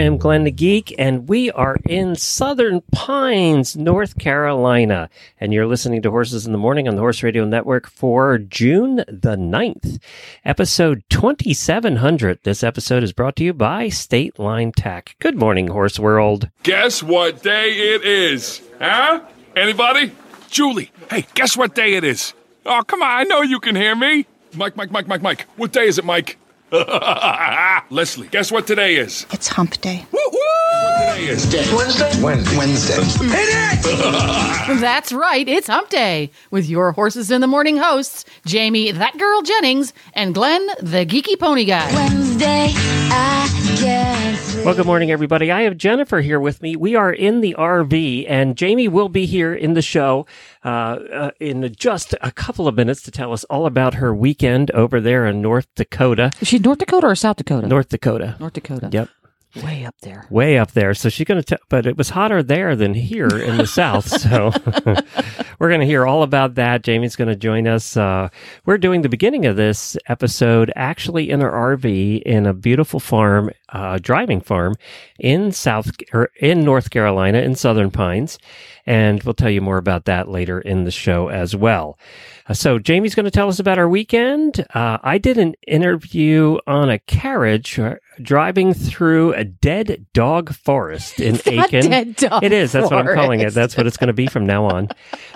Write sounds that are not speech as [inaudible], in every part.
I am Glenn the Geek, and we are in Southern Pines, North Carolina. And you're listening to Horses in the Morning on the Horse Radio Network for June the 9th, episode 2700. This episode is brought to you by State Line Tack. Good morning, Horse World. Guess what day it is? Huh? Anybody? Julie, hey, guess what day it is? Oh, come on, I know you can hear me. Mike, Mike, Mike, Mike, Mike. What day is it, Mike? [laughs] Leslie, guess what today is? It's hump day. Woo-hoo! What today is? Wednesday? Wednesday. Wednesday. That's right, it's hump day with your Horses in the Morning hosts, Jamie, that girl Jennings, and Glenn, the geeky pony guy. Wednesday, I can't sleep. Well, good morning, everybody. I have Jennifer here with me. We are in the RV, and Jamie will be here in the show uh, uh, in just a couple of minutes to tell us all about her weekend over there in North Dakota. Is she North Dakota or South Dakota? North Dakota. North Dakota. Yep. Way up there. way up there. So she's going to, t- but it was hotter there than here in the south. [laughs] So [laughs] we're going to hear all about that. Jamie's going to join us. Uh, we're doing the beginning of this episode actually in our RV in a beautiful farm, uh, driving farm in South or in North Carolina in Southern Pines. And we'll tell you more about that later in the show as well. Uh, so Jamie's going to tell us about our weekend. Uh, I did an interview on a carriage uh, driving through a dead dog forest in [laughs] Aiken. it is. That's what I'm calling it. That's what it's going to be from now on.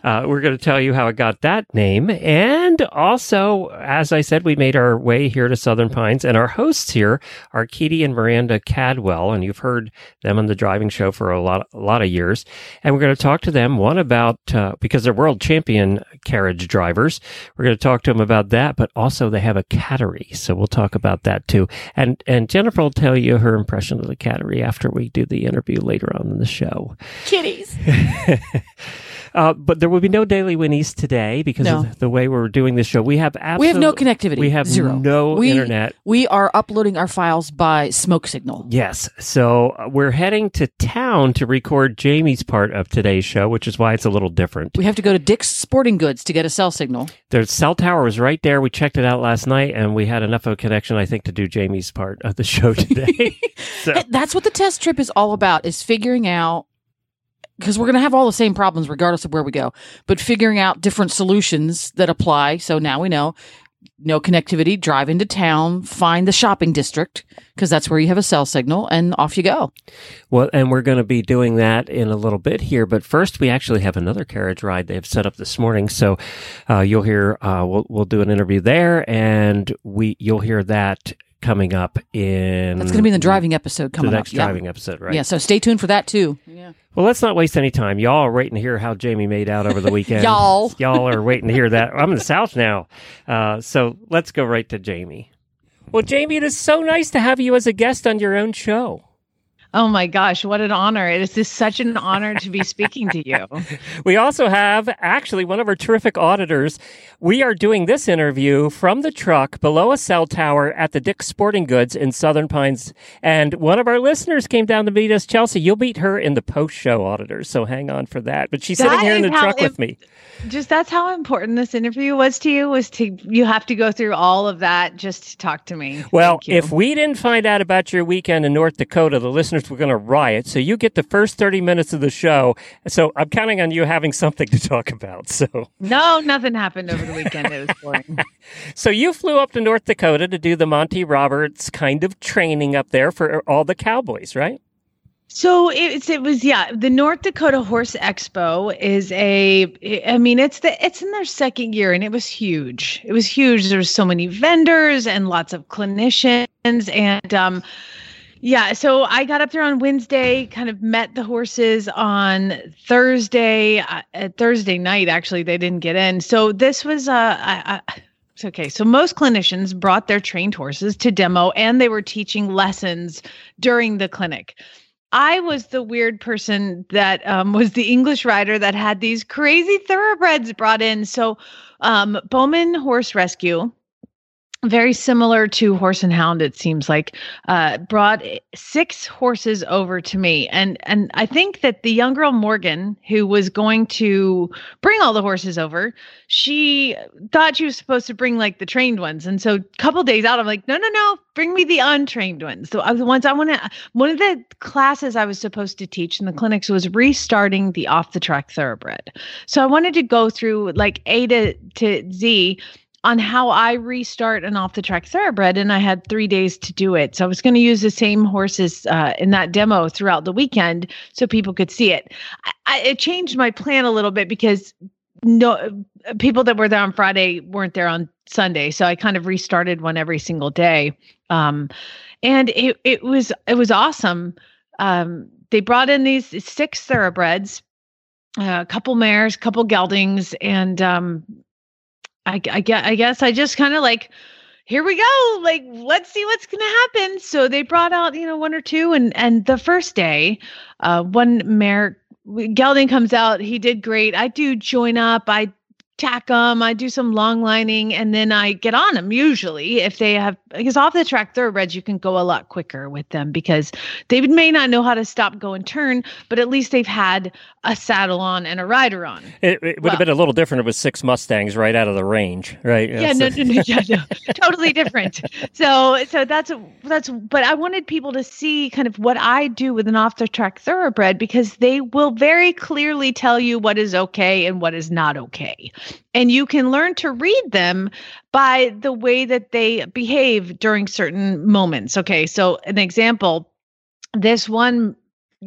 Uh, we're going to tell you how it got that name. And also, as I said, we made our way here to Southern Pines and our hosts here are Keady and Miranda Cadwell. And you've heard them on the driving show for a lot, a lot of years. And we're going to talk to them one about, uh, because they're world champion carriage drivers. We're going to talk to them about that, but also they have a cattery. So we'll talk about that too. And, and Jennifer will tell you her impression of the cattery after we do the interview later on in the show. Kitties. [laughs] Uh, but there will be no daily winnies today because No. of the way we're doing this show. We have absolutely We have no connectivity. We have Zero. no we, internet. We are uploading our files by smoke signal. Yes. So uh, we're heading to town to record Jamie's part of today's show, which is why it's a little different. We have to go to Dick's Sporting Goods to get a cell signal. The cell tower was right there. We checked it out last night and we had enough of a connection, I think, to do Jamie's part of the show [laughs] today. [laughs] so, That's what the test trip is all about: is figuring out because we're going to have all the same problems regardless of where we go, but figuring out different solutions that apply. So now we know no connectivity. Drive into town, find the shopping district because that's where you have a cell signal, and off you go. Well, and we're going to be doing that in a little bit here. But first, we actually have another carriage ride they've set up this morning. So uh, you'll hear uh, we'll we'll do an interview there, and we you'll hear that coming up in That's going to be in the driving episode the coming next up. Yeah. driving episode, right? Yeah, so stay tuned for that too. Yeah. Well, let's not waste any time. Y'all are waiting to hear how Jamie made out over the weekend. [laughs] Y'all. y'all are waiting to hear that. I'm in the South now, uh, so let's go right to Jamie. Well, Jamie, it is so nice to have you as a guest on your own show. Oh my gosh, what an honor. It is such an honor to be speaking to you. [laughs] We also have actually one of our terrific auditors. We are doing this interview from the truck below a cell tower at the Dick's Sporting Goods in Southern Pines. And one of our listeners came down to meet us, Chelsea. You'll meet her in the post show auditors, so hang on for that. But she's sitting here in the truck it- with me. Just that's how important this interview was to you was to you have to go through all of that just to talk to me. Well, if we didn't find out about your weekend in North Dakota, the listeners were going to riot. So you get the first 30 minutes of the show. So I'm counting on you having something to talk about. So, No, nothing happened over the weekend. It was boring. [laughs] so you flew up to North Dakota to do the Monty Roberts kind of training up there for all the cowboys, right? So it's it was yeah the North Dakota Horse Expo is a I mean it's the it's in their second year and it was huge it was huge there was so many vendors and lots of clinicians and um yeah so I got up there on Wednesday kind of met the horses on Thursday uh, uh, Thursday night actually they didn't get in so this was uh I, I, it's okay. So most clinicians brought their trained horses to demo and they were teaching lessons during the clinic. I was the weird person that um, was the English rider that had these crazy thoroughbreds brought in. So, um, Bowman Horse Rescue, very similar to Horse and Hound, it seems like, uh, brought six horses over to me, and and I think that the young girl Morgan, who was going to bring all the horses over, she thought she was supposed to bring like the trained ones, and so a couple days out, I'm like, no, no, no, bring me the untrained ones. So the ones I want to. One of the classes I was supposed to teach in the clinics was restarting the off the track thoroughbred. So I wanted to go through like A to to Z on how I restart an off the track thoroughbred, and I had three days to do it. So I was going to use the same horses uh, in that demo throughout the weekend so people could see it. I, I, it changed my plan a little bit because no people that were there on Friday weren't there on Sunday, so I kind of restarted one every single day, um, and it it was it was awesome. Um, they brought in these six thoroughbreds, uh, a couple mares, a couple geldings, and um, I, I I guess I just kind of like here we go like let's see what's gonna happen. So they brought out you know one or two and and the first day uh one mare gelding comes out he did great. I do join up i tack them i do some long lining and then i get on them usually if they have because off the track thoroughbreds you can go a lot quicker with them because they may not know how to stop go and turn but at least they've had a saddle on and a rider on It, it would Well- have been a little different if it was six Mustangs right out of the range, right? yeah no, no, no, [laughs] yeah, no, totally different. So, so that's that's. But I wanted people to see kind of what I do with an off the track thoroughbred because they will very clearly tell you what is okay and what is not okay, and you can learn to read them by the way that they behave during certain moments. Okay, so an example, this one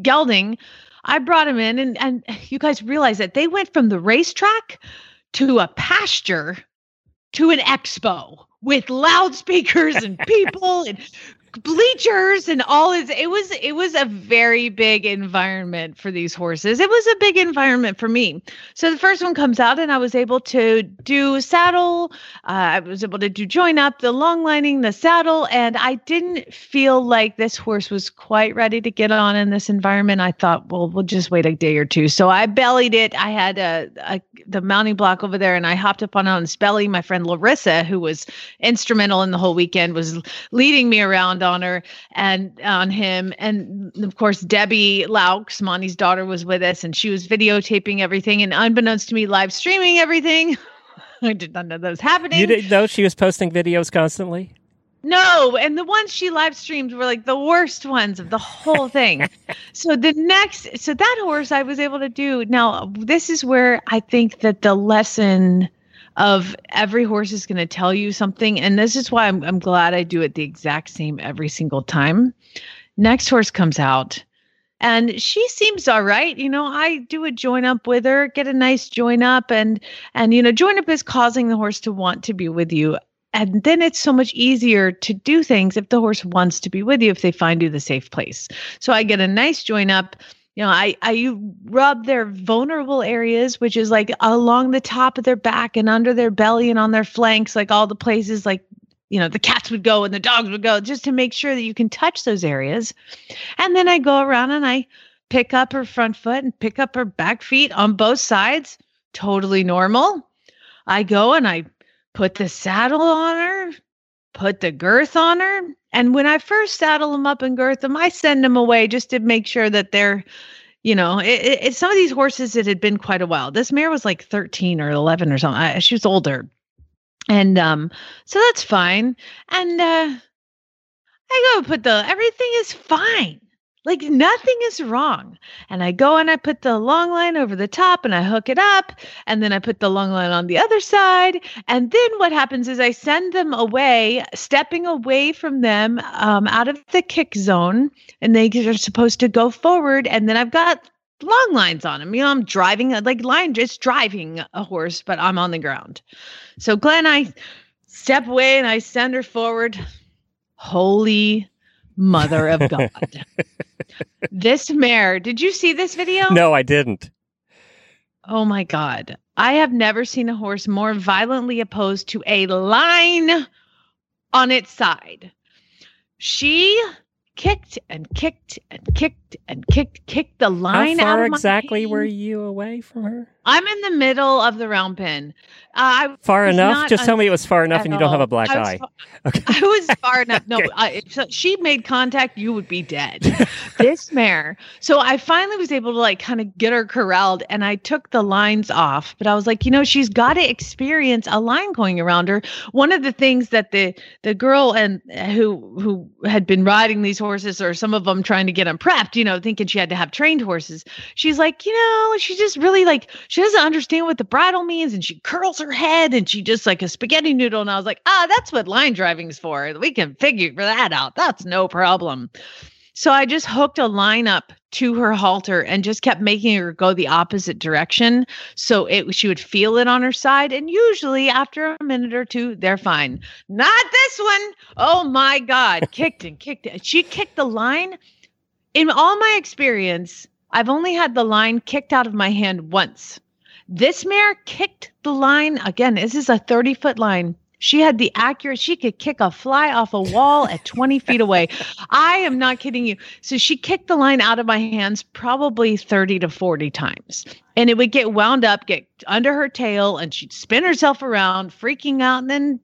gelding. I brought him in, and, and you guys realize that they went from the racetrack to a pasture to an expo with loudspeakers and [laughs] people and bleachers and all is it was it was a very big environment for these horses. It was a big environment for me. So the first one comes out and i was able to do saddle. Uh, i was able to do join up the long lining the saddle and i didn't feel like this horse was quite ready to get on in this environment. I thought well we'll just wait a day or two. So i bellied it. I had a, a the mounting block over there and i hopped up on its belly my friend larissa who was instrumental in the whole weekend was leading me around on her and on him and of course debbie Loucks monty's daughter was with us and she was videotaping everything and unbeknownst to me live streaming everything [laughs] i did not know that was happening You didn't know she was posting videos constantly? no, and the ones she live streamed were like the worst ones of the whole thing. [laughs] so the next, so that horse I was able to do. Now, this is where I think that the lesson of every horse is going to tell you something, and this is why I'm I'm glad I do it the exact same every single time. Next horse comes out. And she seems all right. You know, I do a join up with her, get a nice join up and and you know, join up is causing the horse to want to be with you and then it's so much easier to do things if the horse wants to be with you if they find you the safe place so i get a nice join up you know i i rub their vulnerable areas which is like along the top of their back and under their belly and on their flanks like all the places like you know the cats would go and the dogs would go just to make sure that you can touch those areas. And then i go around and i pick up her front foot and pick up her back feet on both sides totally normal. I go and i put the saddle on her, put the girth on her. And when I first saddle them up and girth them, I send them away just to make sure that they're, you know, it, it, some of these horses it had been quite a while. This mare was like 13 or 11 or something. I, she was older. And um, so that's fine. And uh, I go put the, everything is fine. Like nothing is wrong. And I go and I put the long line over the top and I hook it up. And then I put the long line on the other side. And then what happens is I send them away, stepping away from them um, out of the kick zone. And they are supposed to go forward. And then I've got long lines on them. You know, I'm driving, like line just driving a horse, but I'm on the ground. So Glenn, I step away and I send her forward. Holy mother of [laughs] God. this mare, did you see this video? No, I didn't. Oh my God. I have never seen a horse more violently opposed to a line on its side. She kicked and kicked and kicked and kicked kicked the How line out far exactly were you away from her? I'm in the middle of the round pen. Uh, I Far enough? Just tell me it was far enough and you don't have a black eye. fa- [laughs] Okay. I was far enough. No, [laughs] Okay. I, if she made contact, you would be dead. [laughs] this mare. So I finally was able to like kind of get her corralled, and I took the lines off. But I was like, you know, she's got to experience a line going around her. One of the things that the the girl and who who had been riding these horses, or some of them trying to get them prepped, you know, thinking she had to have trained horses. She's like, you know, she just really like she doesn't understand what the bridle means, and she curls her head, and she just like a spaghetti noodle. And I was like, ah, that's what line driving's for. We can figure that out. That's no problem. So I just hooked a line up to her halter and just kept making her go the opposite direction so it she would feel it on her side and usually after a minute or two they're fine. Not this one. Oh my god, kicked and kicked it. She kicked the line in all my experience, I've only had the line kicked out of my hand once. This mare kicked the line again. This is a 30 foot line. She had the accuracy. she could kick a fly off a wall at 20 feet away. [laughs] I am not kidding you. So she kicked the line out of my hands probably 30 to 40 times. And it would get wound up, get under her tail, and she'd spin herself around, freaking out. And then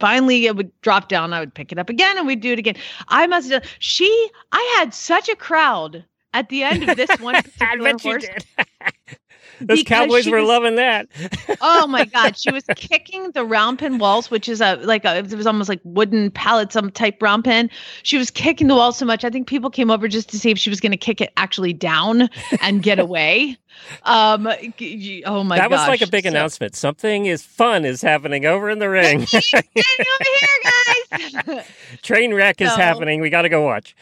finally it would drop down. I would pick it up again and we'd do it again. I must have, she, I had such a crowd at the end of this one [laughs] particular horse. [laughs] Those cowboys were was- loving that. [laughs] oh my god she was kicking the round pen walls which is a like a it was almost like wooden pallet some type round pen she was kicking the wall so much i think people came over just to see if she was going to kick it actually down and get away um oh my that was like a big So- announcement. Something is fun is happening over in the ring. [laughs] Over here guys [laughs] Train wreck is So- happening. We got to go watch.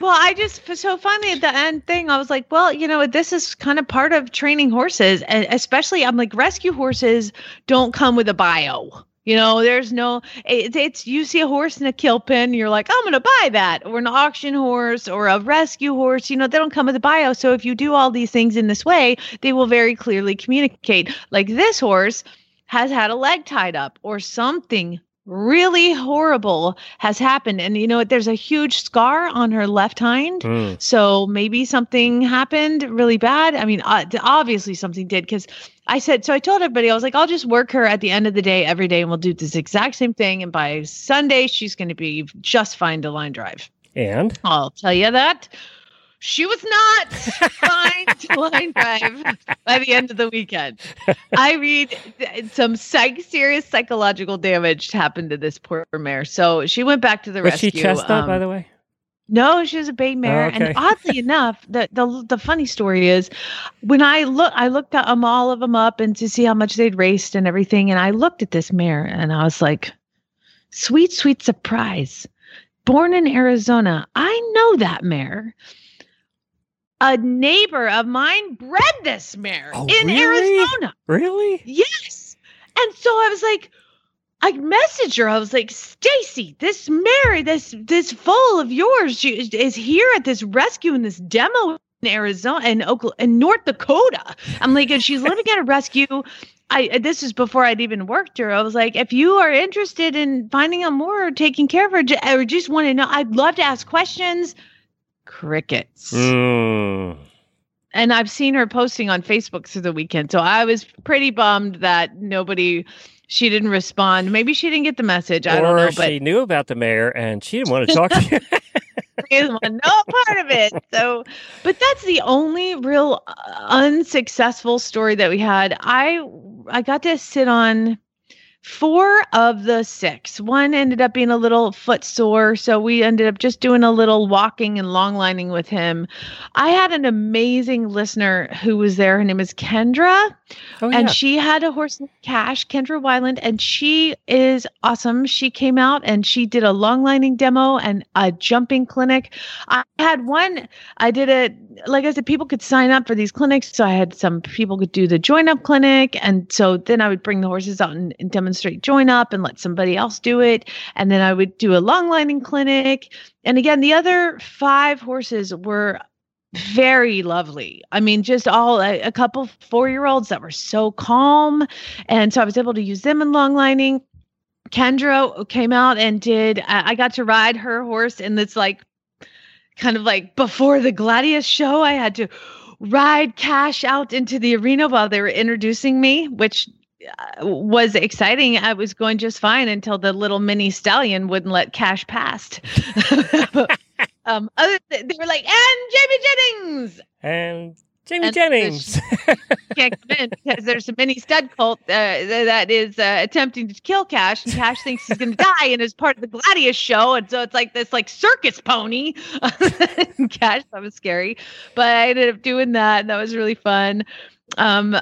Well, I just so finally at the end thing, I was like, well, you know, this is kind of part of training horses, and especially I'm like, rescue horses don't come with a bio. You know, there's no. It, it's you see a horse in a kill pen, you're like, I'm gonna buy that, or an auction horse, or a rescue horse. You know, they don't come with a bio. So if you do all these things in this way, they will very clearly communicate. Like this horse has had a leg tied up, or something really horrible has happened. And you know what? There's a huge scar on her left hind. Mm. So maybe something happened really bad. I mean, uh, obviously something did because I said, so I told everybody, I was like, I'll just work her at the end of the day every day and we'll do this exact same thing. And by Sunday, she's going to be just fine to line drive. And I'll tell you that. She was not fine to line drive by the end of the weekend. I mean, some psych, serious psychological damage happened to this poor mare. So she went back to the was rescue. she chestnut, by um, the way? no, she was a bay mare, okay. and [laughs] oddly enough, the, the the funny story is, when I look, I looked at um, all of them up and to see how much they'd raced and everything, and I looked at this mare and I was like, sweet, sweet surprise. Born in Arizona, I know that mare. A neighbor of mine bred this mare Oh, in really? Arizona. Really? Yes. And so I was like, I messaged her. I was like, Stacy, this mare, this this foal of yours she, is- here at this rescue in this demo in Arizona and Oklahoma in North Dakota. I'm like, and she's living at a rescue. I uh, this is before I'd even worked her. I was like, if you are interested in finding out more or taking care of her, or just want to know, I'd love to ask questions. Crickets Mm. and I've seen her posting on Facebook through the weekend. So I was pretty bummed that nobody, she didn't respond. Maybe she didn't get the message. I or don't know, but she knew about the mayor and she didn't want to talk to you. [laughs] [laughs] she doesn't want no part of it. So, but that's the only real uh, unsuccessful story that we had. I I got to sit on four of the six. One ended up being a little foot sore, so we ended up just doing a little walking and long lining with him. I had an amazing listener who was there. Her name is Kendra. Oh, and yeah. she had a horse named Cash, Kendra Wyland, and she is awesome. She came out and she did a long lining demo and a jumping clinic. I had one, I did it, like I said, people could sign up for these clinics. So I had some people could do the join up clinic. And so then I would bring the horses out and, and demonstrate join up and let somebody else do it. And then I would do a long lining clinic. And again, the other five horses were very lovely. I mean, just all a, a couple four year olds that were so calm. And so I was able to use them in long lining. Kendra came out and did, I I got to ride her horse in this like kind of like before the Gladius show, I had to ride Cash out into the arena while they were introducing me, which uh, was exciting. I was going just fine until the little mini stallion wouldn't let Cash past. [laughs] [laughs] um, other th- they were like, and Jamie Jennings And Jamie And Jennings. can't come in because there's a mini stud cult uh, that is uh, attempting to kill Cash, and Cash thinks he's going to die, and is part of the Gladius show, and so it's like this like circus pony. [laughs] Cash, that was scary, but I ended up doing that, and that was really fun. Um,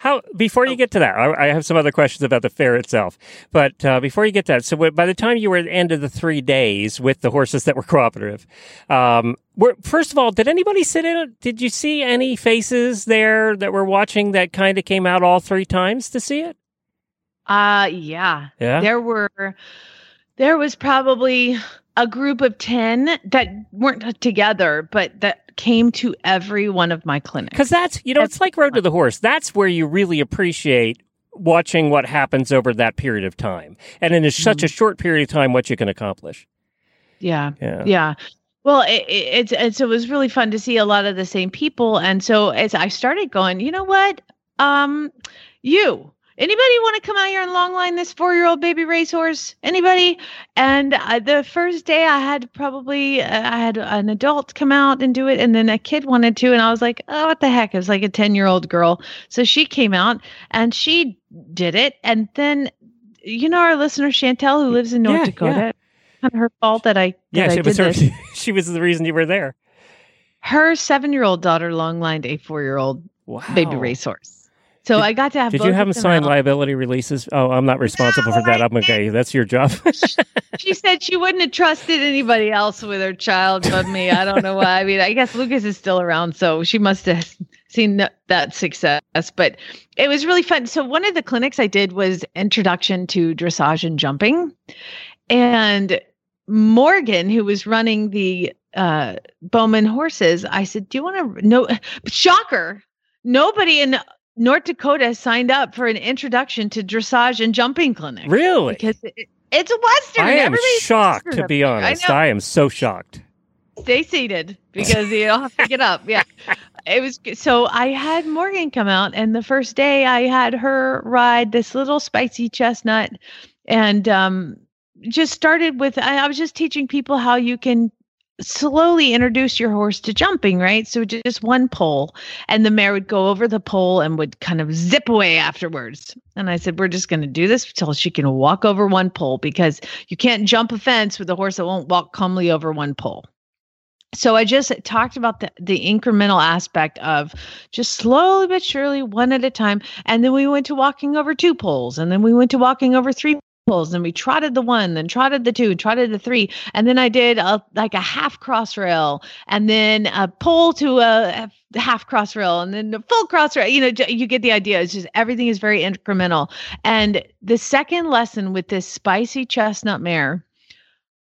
How before you get to that, I, I have some other questions about the fair itself. But uh, before you get to that, so by the time you were at the end of the three days with the horses that were cooperative, um, were, first of all, did anybody sit in? Did you see any faces there that were watching that kind of came out all three times to see it? uh, yeah, Yeah. there were, there was probably a group of ten that weren't together, but that came to every one of my clinics. Because that's, you know, it's like Road to the Horse. That's where you really appreciate watching what happens over that period of time. And in such a short period of time, what you can accomplish. Yeah. Yeah. Yeah. Well, it, it, it's, it's it was really fun to see a lot of the same people, and so as I started going, you know what, um, you anybody want to come out here and long line this four year old baby racehorse? Anybody? And uh, the first day, I had probably uh, I had an adult come out and do it, and then a kid wanted to, and I was like, oh, what the heck? It was like a ten year old girl, so she came out and she did it, and then. You know our listener Chantel, who lives in North Yeah, Dakota. yeah. Kind of her fault that I that Yeah, I she was, her, this [laughs] she was the reason you were there. her seven year old daughter long lined a four year old Wow. baby racehorse. So Did- I got to have. Did you have them sign out. liability releases? Oh, I'm not responsible for that. I'm okay. That's your job. [laughs] She said she wouldn't have trusted anybody else with her child but me. I don't know why. I mean, I guess Lucas is still around, so she must have seen that, that success. But it was really fun. So one of the clinics I did was introduction to dressage and jumping, and Morgan, who was running the uh, Bowman horses, I said, "Do you want to know?" Shocker! Nobody in North Dakota signed up for an introduction to dressage and jumping clinic really? because it, it's a western. I am Everybody's shocked, western to be honest. I. I am so shocked. Stay seated because you don't have to get up. Yeah, [laughs] it was so. I had Morgan come out, and the first day I had her ride this little spicy chestnut, and um, just started with. I, I was just teaching people how you can slowly introduce your horse to jumping, right? So just one pole, and the mare would go over the pole and would kind of zip away afterwards. And I said, We're just going to do this until she can walk over one pole because you can't jump a fence with a horse that won't walk calmly over one pole. So I just talked about the, the incremental aspect of just slowly but surely, one at a time. And then we went to walking over two poles, and then we went to walking over three poles, and we trotted the one, then trotted the two, trotted the three, and then I did a, like a half cross rail, and then a pole to a, a half cross rail, and then a full cross rail. You know, you get the idea. It's just everything is very incremental. And the second lesson with this spicy chestnut mare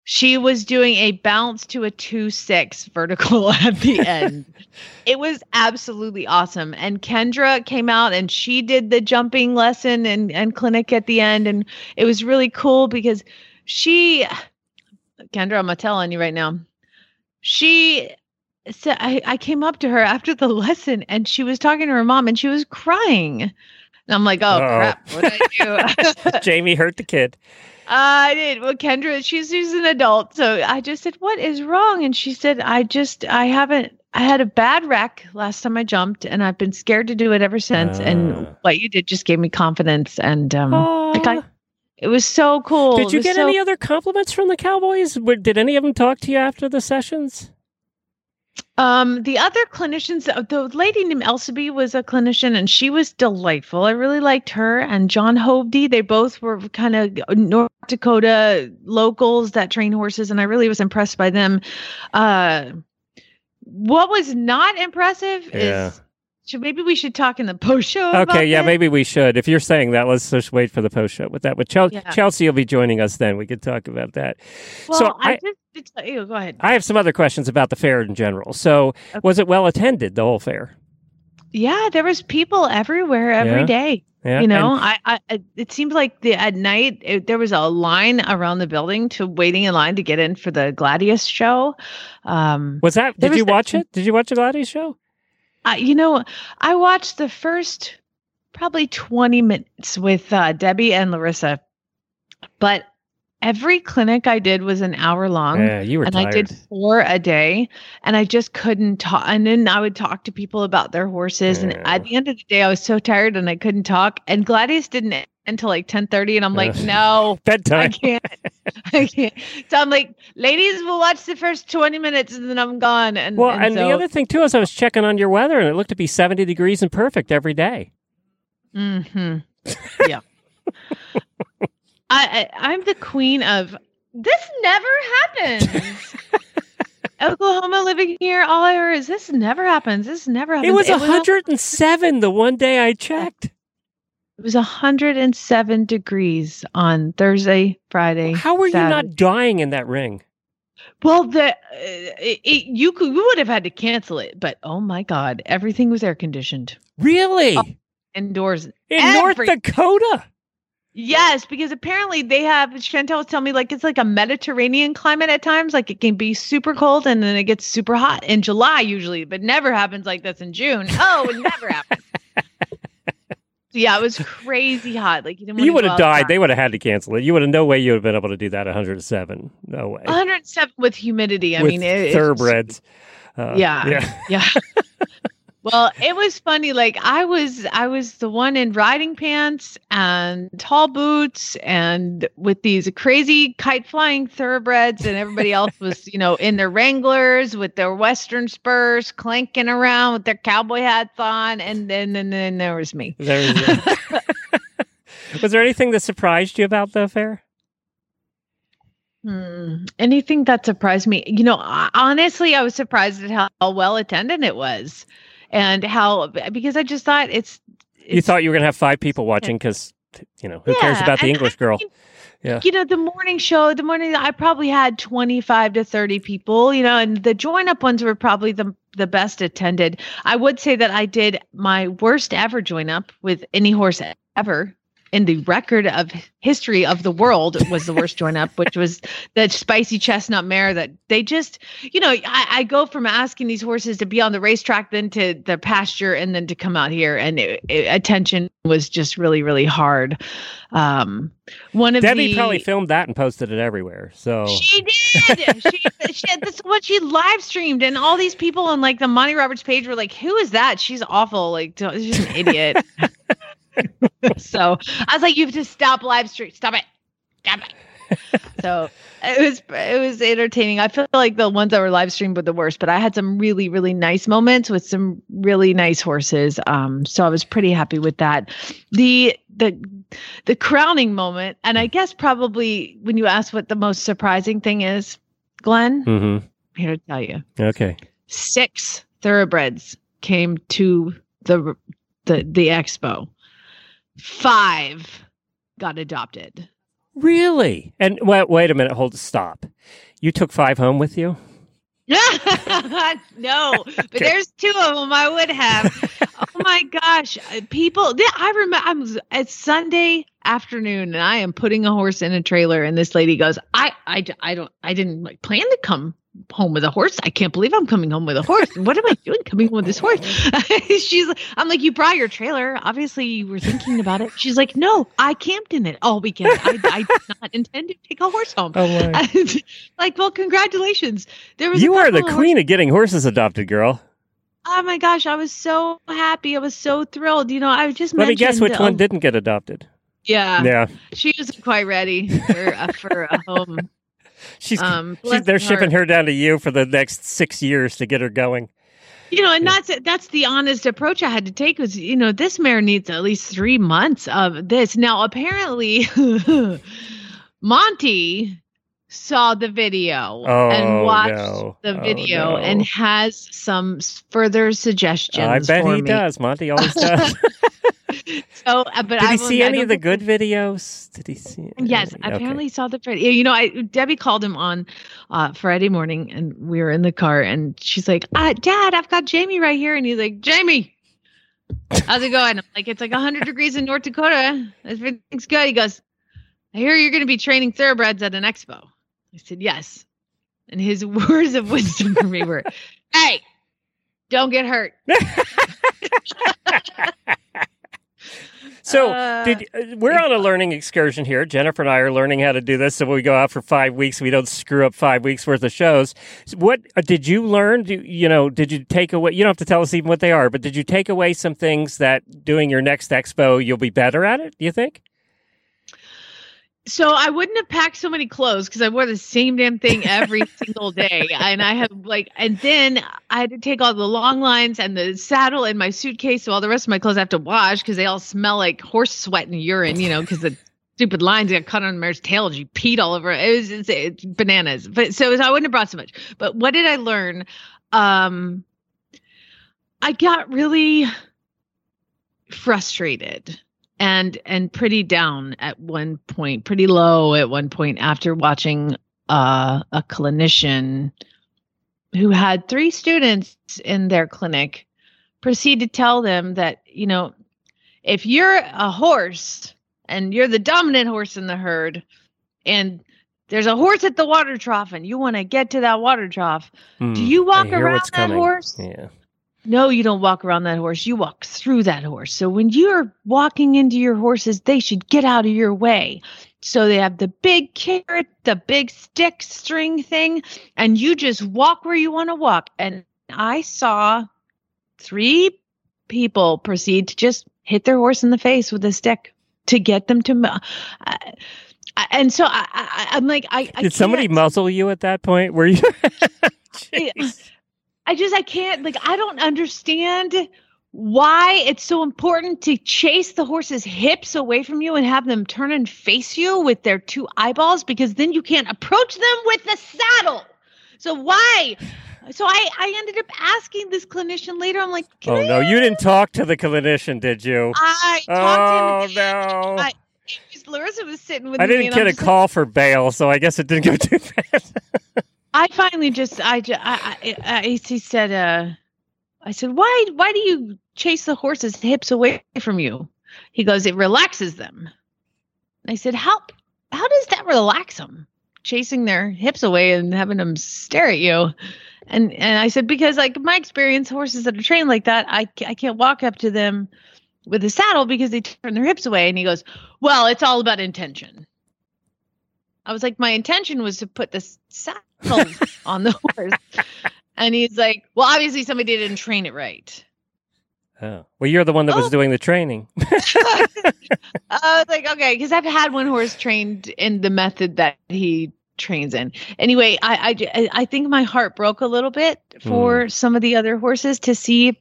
she was doing a bounce to a 2-6 vertical [laughs] at the end. [laughs] It was absolutely awesome. And kendra came out and she did the jumping lesson and, and clinic at the end. And it was really cool because she kendra i'm telling you right now. She said I, I came up to her after the [laughs] lesson and she was talking to her mom and she was crying. And i'm like oh Uh-oh. crap what did i do? Jamie hurt the kid. I did. Well, Kendra, she's she's an adult, so I just said, "What is wrong?" And she said, "I just I haven't. I had a bad wreck last time I jumped, and I've been scared to do it ever since. and Ah. what you did just gave me confidence, and um, like I, it was so cool. Did you get so- any other compliments from the Cowboys? Did any of them talk to you after the sessions? Um, the other clinicians, uh, the lady named Elsaby was a clinician and she was delightful. I really liked her and John Hovde. They both were kind of North Dakota locals that train horses, and I really was impressed by them. Uh, what was not impressive Yeah. is should maybe we should talk in the post show. about Okay, yeah, this? maybe we should. If you're saying that, let's just wait for the post show with that. But Chel- Yeah. Chelsea will be joining us then. We could talk about that. Well, so I, I- just ew, go ahead. I have some other questions about the fair in general. So, was it well attended, the whole fair? Yeah, there was people everywhere every Yeah? day. Yeah, you know, and I, I it seemed like the at night it, there was a line around the building to waiting in line to get in for the Gladius show. Um, was that? Did you was a- watch it? Did you watch the Gladius show? I, you know, I watched the first probably 20 minutes with uh, Debbie and Larissa, but every clinic I did was an hour long. Yeah, you were and tired. I did four a day, and I just couldn't talk. And then I would talk to people about their horses, and at the end of the day, I was so tired and I couldn't talk. And Gladius didn't end until like ten thirty, and I'm like, no, [laughs] bedtime. I can't, [laughs] I can't. So I'm like, ladies, we'll watch the first twenty minutes, and then I'm gone. And Well, and, and, so, the other thing too is I was checking on your weather, and it looked to be seventy degrees and perfect every day. hmm [laughs] Yeah. I, I I'm the queen of this never happens. [laughs] Oklahoma living here, all I heard is this never happens. This never happens. It was hundred and seven the one day I checked. It was 107 degrees on Thursday, Friday. How were you not dying in that ring? Well, the uh, it, it- you could you would have had to cancel it, but oh my god, everything was air conditioned Really? indoors. in North Dakota? Yes, because apparently they have Chantel was telling me like it's like a Mediterranean climate at times. Like it can be super cold and then it gets super hot in July usually, but never happens like this in June. [laughs] Oh, it never happens. Yeah, it was crazy hot. Like you. You would have died. They would have had to cancel it. You would have no way you would have been able to do that. One hundred and seven. No way. 107 with humidity. I With mean, it, it's- thoroughbreds. Uh, Yeah. Yeah. Yeah. [laughs] well, it was funny. Like I was, I was the one in riding pants and tall boots, and with these crazy kite flying thoroughbreds, and everybody [laughs] else was, you know, in their Wranglers with their Western spurs, clanking around with their cowboy hats on, and then and then there was me. There was, [laughs] was there anything that surprised you about the affair? Hmm. Anything that surprised me? You know, honestly, I was surprised at how well attended it was, and how because I just thought it's. You thought you were going to have five people watching because, you know, who cares about the English I girl? Yeah. You know, the morning show, the morning I probably had 25 to 30 people, you know, and the join up ones were probably the the best attended. I would say that I did my worst ever join up with any horse ever in the record of history of the world was the worst join up, which was the spicy chestnut mare that they just, you know, I, I go from asking these horses to be on the racetrack, then to the pasture, and then to come out here, and it, it- attention was just really, really hard. Um, one of Debbie the, probably filmed that and posted it everywhere. So she did. she, she that's what she live streamed, and all these people on like the Monty Roberts page were like, "Who is that? She's awful. Like, don't- she's an idiot." [laughs] so I was like, "You have to stop live stream. Stop it. Stop it." so it was it was entertaining. I feel like the ones that were live streamed were the worst, but I had some really really nice moments with some really nice horses. Um, so I was pretty happy with that. The the the crowning moment, and I guess probably when you ask what the most surprising thing is, Glenn, hmm I'm here to tell you, Okay. six thoroughbreds came to the the the expo. Five got adopted. Really? And wait, wait a minute. Hold. Stop. You took five home with you? [laughs] no, [laughs] but there's two of them I would have. [laughs] oh my gosh, Uh, people! I remember I'm it's Sunday afternoon and I am putting a horse in a trailer, and this lady goes, "I, I, I don't, I didn't like plan to come." Home with a horse. I can't believe I'm coming home with a horse. What am I doing coming home with this horse? [laughs] She's like, I'm like, you brought your trailer. Obviously, you were thinking about it. She's like, no, I camped in it all weekend. I, I did not intend to take a horse home. Oh, my. [laughs] like, well, congratulations. There was a You are the of queen of getting horses adopted, girl. Oh my gosh, I was so happy. I was so thrilled. You know, I just Let me guess which one um, didn't get adopted. Yeah, Yeah. she wasn't quite ready for uh, for a [laughs] home. She's, Um, she's they're her shipping her down to you for the next six years to get her going. You know, and that's that's the honest approach I had to take. Was you know, this mare needs at least three months of this. Now, apparently, [laughs] Monty saw the video Oh, and watched no. the Oh, video no. and has some further suggestions. I bet he me. does. Monty [laughs] always does. So, uh, but Did I he see any of the good videos? Did he see? Yes. Okay. apparently saw the video. You know, I Debbie called him on uh, Friday morning, and we were in the car, and she's like, uh, "Dad, I've got Jamie right here," and he's like, "Jamie, How's it going? I'm like, it's like 100 degrees in North Dakota. Everything's good. He goes, I hear you're going to be training thoroughbreds at an expo. I said, yes. And his [laughs] words of wisdom for me were, hey, don't get hurt. So Uh, did uh, we're on a learning excursion here. Jennifer and I are learning how to do this, so we go out for five weeks. We don't screw up five weeks worth of shows. What uh, did you learn? Do, you know, did you take away? You don't have to tell us even what they are, but did you take away some things that doing your next expo you'll be better at it? Do you think? So I wouldn't have packed so many clothes because I wore the same damn thing every [laughs] single day. And I have like, and then I had to take all the long lines and the saddle in my suitcase. So all the rest of my clothes I have to wash because they all smell like horse sweat and urine, you know, because the stupid lines got cut on the mare's tail. And she peed all over it. It was it's, it's bananas. But so I wouldn't have brought so much. But what did I learn? Um, I got really frustrated and and pretty down at one point pretty low at one point after watching uh, a clinician who had three students in their clinic proceed to tell them that you know if you're a horse and you're the dominant horse in the herd and there's a horse at the water trough and you want to get to that water trough Hmm, do you walk around that coming. horse Yeah. No, you don't walk around that horse. You walk through that horse. So when you're walking into your horses, they should get out of your way. So they have the big carrot, the big stick string thing, and you just walk where you want to walk. And I saw three people proceed to just hit their horse in the face with a stick to get them to. Uh, and so I, I, I'm like, I, I Did somebody muzzle you at that point? Were you? [laughs] I just I can't like I don't understand why it's so important to chase the horse's hips away from you and have them turn and face you with their two eyeballs because then you can't approach them with the saddle. So why? So I I ended up asking this clinician later. I'm like, Can Oh I no, you didn't talk to the clinician, did you? I Oh talked to him. Oh no. I- Larissa was sitting with I me. didn't get a like, call for bail, so I guess it didn't go too [laughs] fast. I finally just I I, I, I he said uh I said why why do you chase the horse's hips away from you? He goes it relaxes them. I said how how does that relax them? Chasing their hips away and having them stare at you. And and I said because like my experience horses that are trained like that I I can't walk up to them with a saddle because they turn their hips away and he goes, "Well, it's all about intention." I was like, my intention was to put the saddle on the [laughs] horse. And he's like, well, obviously somebody didn't train it right. Oh. Well, you're the one that was Oh. doing the training. [laughs] [laughs] I was like, okay, because I've had one horse trained in the method that he trains in. Anyway, I I think my heart broke a little bit for hmm. some of the other horses to see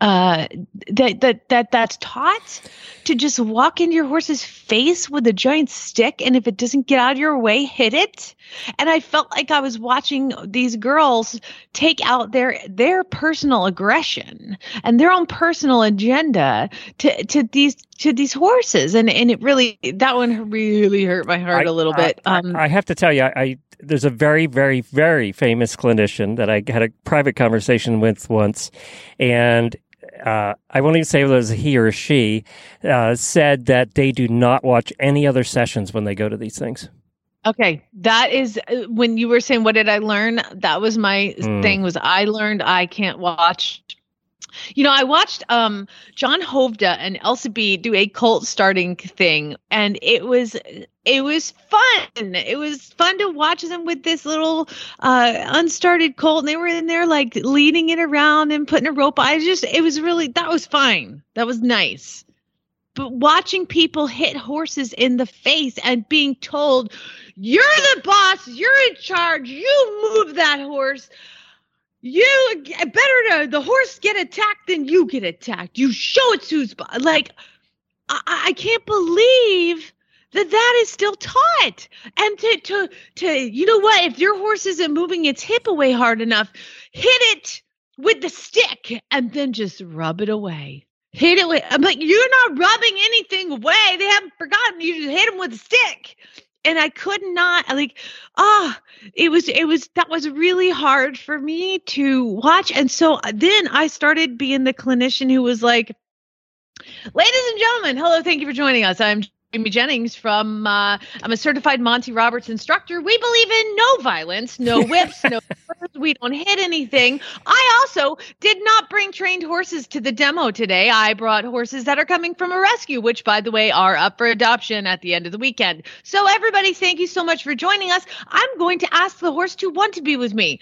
uh that that that that's taught to just walk into your horse's face with a giant stick and if it doesn't get out of your way hit it. And i felt like i was watching these girls take out their their personal aggression and their own personal agenda to to these to these horses and and it really that one really hurt my heart I- a little I- bit um I have to tell you, I, there's a very, very, very famous clinician that I had a private conversation with once, and uh, I won't even say whether it was he or she uh, said that they do not watch any other sessions when they go to these things. Okay, that is uh, when you were saying what did I learn? That was my Mm. thing was I learned I can't watch. You know, I watched um John Hovda and Elsa B do a cult starting thing and it was it was fun. It was fun to watch them with this little uh unstarted cult and they were in there like leading it around and putting a rope. I just it was really that was fine. That was nice. But watching people hit horses in the face and being told you're the boss. You're in charge. You move that horse. You better to the horse get attacked than you get attacked. You show it who's like. I, I can't believe that that is still taught. And to to to you know what? If your horse isn't moving its hip away hard enough, hit it with the stick and then just rub it away. Hit it with. I'm like, you're not rubbing anything away. They haven't forgotten. You just hit them with a stick and I could not like ah it was it was that was really hard for me to watch and so uh, then I started being the clinician who was like Ladies and gentlemen, hello. Thank you for joining us. I'm Jamie Jennings from, uh, I'm a certified Monty Roberts instructor. We believe in no violence, no [laughs] whips, no spurs. We don't hit anything. I also did not bring trained horses to the demo today. I brought horses that are coming from a rescue, which, by the way, are up for adoption at the end of the weekend. So, everybody, thank you so much for joining us. I'm going to ask the horse to want to be with me.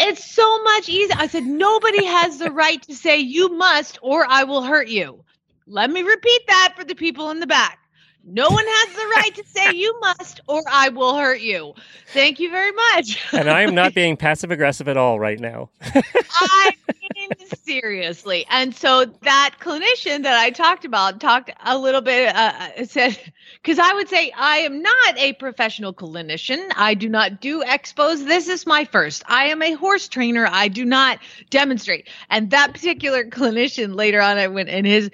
It's so much easier. I said, nobody has the right to say you must or I will hurt you. Let me repeat that for the people in the back. No one has the right to say you must or I will hurt you. Thank you very much. And I am not [laughs] being passive aggressive at all right now. [laughs] I mean, seriously. And so that clinician that I talked about talked a little bit, uh, uh said, because I would say I am not a professional clinician. I do not do expos. This is my first. I am a horse trainer. I do not demonstrate. And that particular clinician later on, I went in his,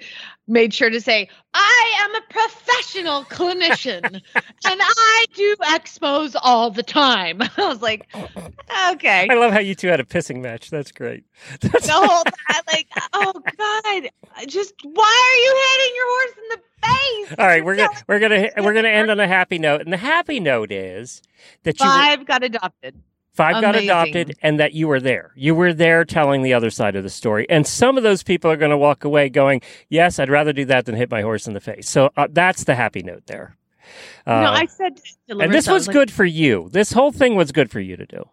made sure to say, I am a professional clinician and I do expos all the time. [laughs] I was like, okay. I love how you two had a pissing match. That's great. [laughs] The whole time, like, oh God, just why are you hitting your horse in the face? All right, we're gonna we're gonna we're gonna end on a happy note, and the happy note is that you Five got adopted. Five got adopted and that you were there. You were there telling the other side of the story. And some of those people are going to walk away going, yes, I'd rather do that than hit my horse in the face. So uh, that's the happy note there. Uh, no, I said and this was like, good for you. This whole thing was good for you to do.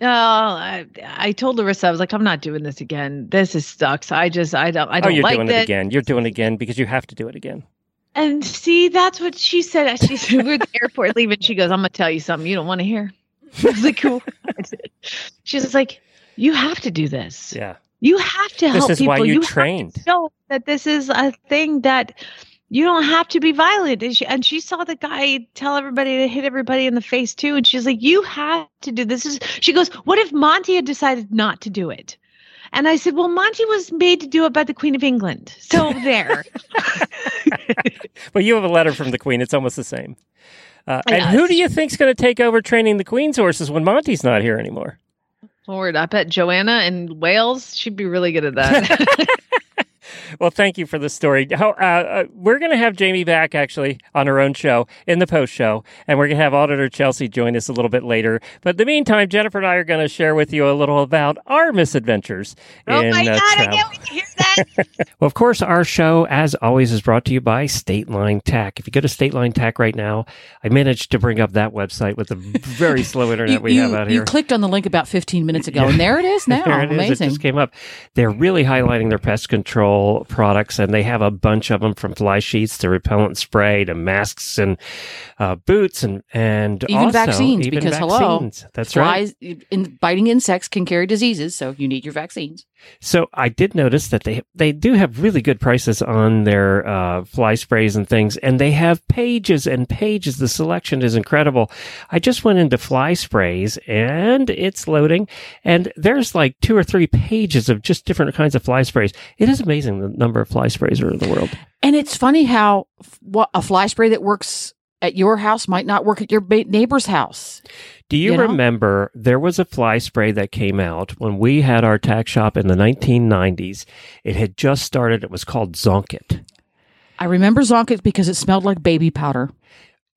Oh, I, I told Larissa, I was like, I'm not doing this again. This is sucks. I just, I don't, I oh, don't you're like doing this. it again. You're doing it again because you have to do it again. And see, that's what she said. She said, we're at the airport leaving. She goes, I'm going to tell you something you don't want to hear. I was like, cool. [laughs] She's just like, you have to do this. Yeah. You have to help This is people. why you to trained. show that this is a thing that you don't have to be violent. And she, and she saw the guy tell everybody to hit everybody in the face too. And she's like, you have to do this. Is she goes, what if Monty had decided not to do it? And I said, well, Monty was made to do it by the Queen of England. So there. [laughs] But you have a letter from the Queen. It's almost the same. Uh, and who do you think's going to take over training the Queen's horses when Monty's not here anymore? Lord, I bet Joanna in Wales, she'd be really good at that. [laughs] [laughs] Well, thank you for the story. How, uh, uh, we're going to have Jamie back actually on her own show in the post show, and we're going to have Auditor Chelsie join us a little bit later. But in the meantime, Jennifer and I are going to share with you a little about our misadventures. oh in, my uh, God, I can't wait to hear that. [laughs] Well, of course, our show, as always, is brought to you by State Line Tack. If you go to State Line Tack right now, I managed to bring up that website with the very slow [laughs] internet You, we you- have out here. you clicked on the link about 15 minutes ago, and there it is [laughs] now. There. It Amazing. just came up. They're really highlighting their pest control products, and they have a bunch of them from fly sheets to repellent spray to masks and uh, boots and and Even also vaccines, even because, hello, vaccines. That's right. Flies, in, biting insects can carry diseases, so you need your vaccines. So I did notice that they they do have really good prices on their uh, fly sprays and things, and they have pages and pages. The selection is incredible. I just went into fly sprays, and it's loading, and there's like two or three pages of just different kinds of fly sprays. It is amazing the number of fly sprays are in the world. And it's funny how what a fly spray that works at your house might not work at your neighbor's house. Do you, You know? remember there was a fly spray that came out when we had our tack shop in the 1990s? It had just started. It was called Zonket. I remember Zonket because it smelled like baby powder.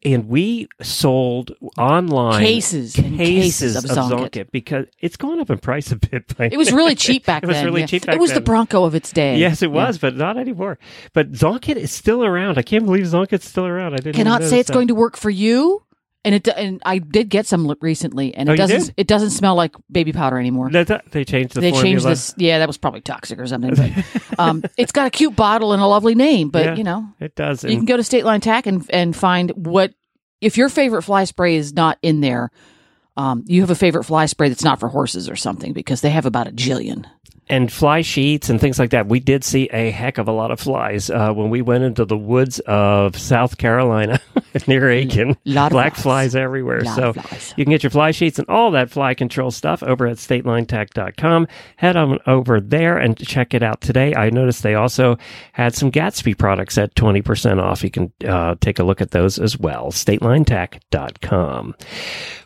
and we sold online Cases and cases of Zonket. because it's gone up in price a bit. By It was really cheap back then. It was then. really yeah. cheap back it was the. Bronco of its day. Yes, it Yeah. was, but not anymore. But Zonkit is still around. I can't believe Zonkit's still around. I didn't Cannot say it's that. going to work for you. And it and I did get some recently, and Oh, it you doesn't it doesn't smell like baby powder anymore. That- they changed the they formula. changed this. Yeah, that was probably toxic or something. But [laughs] um, it's got a cute bottle and a lovely name. But Yeah. you know, It does. you can go to State Line Tack and and find what if your favorite fly spray is not in there. Um, you have a favorite fly spray that's not for horses or something because they have about a jillion. And fly sheets and things like that. We did see a heck of a lot of flies uh, when we went into the woods of South Carolina [laughs] near Aiken. Lot of Black flies. flies everywhere. So flies. you can get your fly sheets and all that fly control stuff over at statelinetack.com. Head on over there and check it out today. I noticed they also had some Gatsby products at 20% off. You can uh, take a look at those as well. statelinetack.com.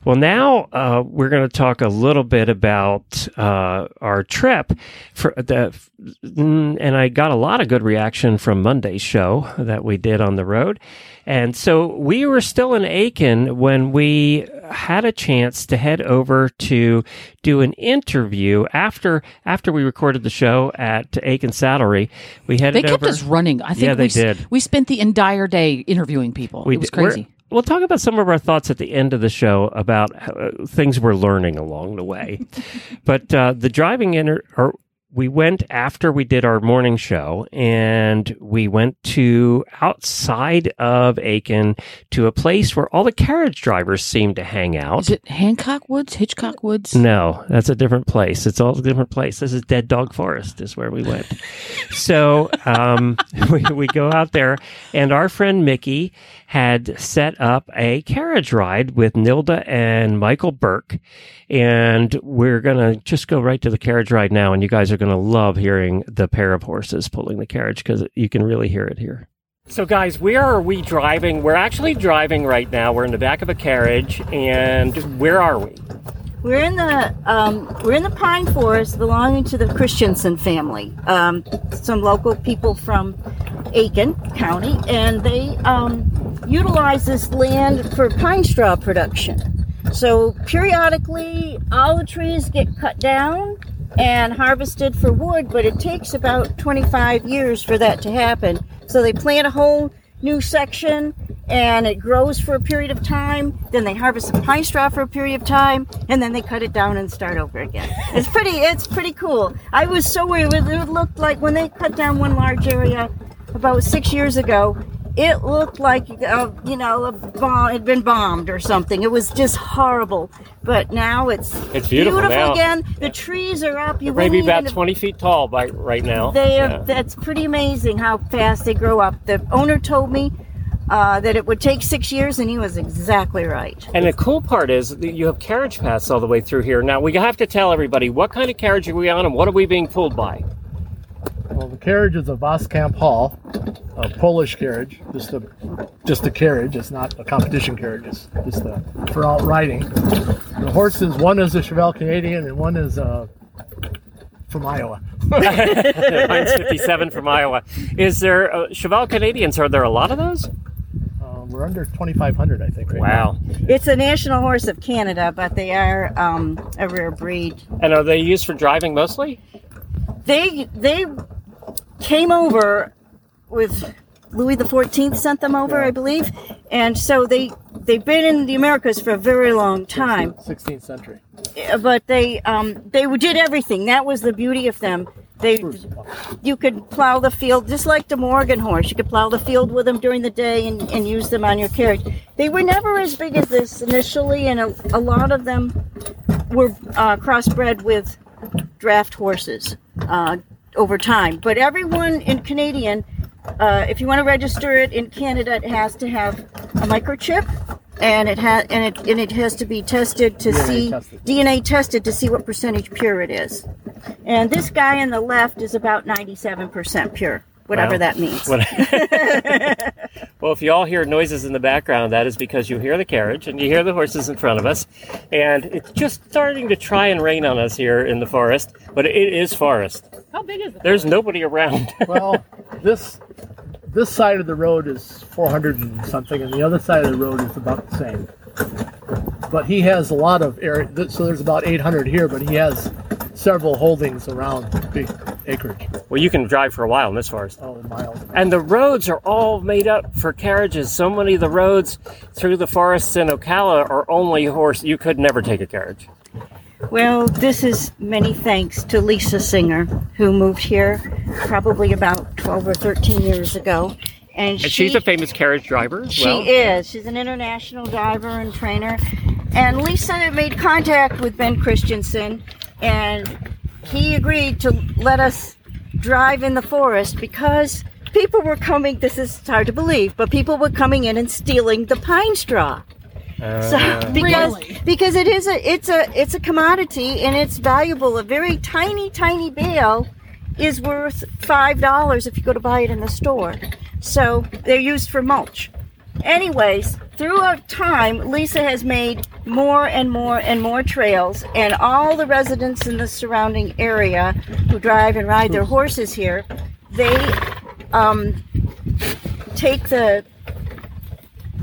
Well, now uh, we're going to talk a little bit about uh, our trip for the, mm, and I got a lot of good reaction from Monday's show that we did on the road. And so we were still in Aiken when we had a chance to head over to do an interview after after we recorded the show at Aiken Saddlery. We headed They kept over. us running. I think Yeah, they we, did. We spent the entire day interviewing people. it was d- crazy. We'll talk about some of our thoughts at the end of the show about uh, things we're learning along the way. [laughs] but uh, the driving in, or we went after we did our morning show, and we went to outside of Aiken to a place where all the carriage drivers seem to hang out. Is it Hancock Woods, Hitchcock Woods? No, that's a different place. It's all a different place. This is Dead Dog Forest, is where we went. [laughs] so um, [laughs] we, we go out there, and our friend Mickey had set up a carriage ride with Nilda and Michael Burke. And we're going to just go right to the carriage ride now. And you guys are going to love hearing the pair of horses pulling the carriage because you can really hear it here. So, guys, where are we driving? We're actually driving right now. We're in the back of a carriage. And where are we? We're in the um, we're in the pine forest belonging to the Christensen family. Um, some local people from Aiken County, and they um, utilize this land for pine straw production. So periodically, all the trees get cut down and harvested for wood, but it takes about 25 years for that to happen. So they plant a whole new section and it grows for a period of time. Then they harvest the pine straw for a period of time, and then they cut it down and start over again. It's pretty. It's pretty cool. I was so worried. It it looked like when they cut down one large area about six years ago. It looked like uh, you know a bomb had been bombed or something. It was just horrible. But now it's It's beautiful now. again. The trees are up. You Maybe about even- 20 feet tall by right now. they Yeah. that's pretty amazing how fast they grow up. The owner told me uh, that it would take six years, and he was exactly right. And the cool part is that you have carriage paths all the way through here. Now we have to tell everybody what kind of carriage are we on and what are we being pulled by? Well, the carriage is a Voskamp Hall, a Polish carriage. Just a just a carriage. It's not a competition carriage. It's just a, for out riding. The horses. One is a Cheval Canadian, and one is uh, from Iowa. [laughs] Mine's 57 from Iowa. Is there uh, Cheval Canadians? Are there a lot of those? Uh, we're under 2,500, I think. Right Wow. It's a national horse of Canada, but they are um, a rare breed. And are they used for driving mostly? They they came over with Louis the Fourteenth sent them over, I believe, and so they they've been in the Americas for a very long time. now. 16th century. But they um, they did everything. That was the beauty of them. They you could plow the field just like the Morgan horse. You could plow the field with them during the day and, and use them on your carriage. They were never as big as this initially, and a, a lot of them were uh, crossbred with draft horses uh, over time. But everyone in Canadian, uh, if you want to register it in Canada, it has to have a microchip, and it has and it and it has to be tested to DNA see tested. DNA tested to see what percentage pure it is. And this guy on the left is about 97% pure, whatever Wow. that means. [laughs] well, if you all hear noises in the background, that is because you hear the carriage and you hear the horses in front of us. And it's just starting to try and rain on us here in the forest, but it is forest. How big is it? There's nobody around. [laughs] Well, this this side of the road is 400 and something, and the other side of the road is about the same. But he has a lot of area, so there's about 800 here, but he has several holdings around big acreage, well, you can drive for a while in this forest. oh, miles. And the roads are all made up for carriages. So many of the roads through the forests in Ocala are only horse. You could never take a carriage. Well, this is many thanks to Lisa Singer, who moved here probably about 12 or 13 years ago. And, And she, she's a famous carriage driver as She well. is. She's an international driver and trainer. And Lisa made contact with Ben Christensen, and he agreed to let us drive in the forest because people were coming. This is hard to believe, but people were coming in and stealing the pine straw. So, because Really? because it is a it's a it's a commodity and it's valuable. A very tiny tiny bale is worth five dollars if you go to buy it in the store. So they're used for mulch. Anyways, throughout time, Lisa has made more and more and more trails, and all the residents in the surrounding area who drive and ride their horses here, they um, take the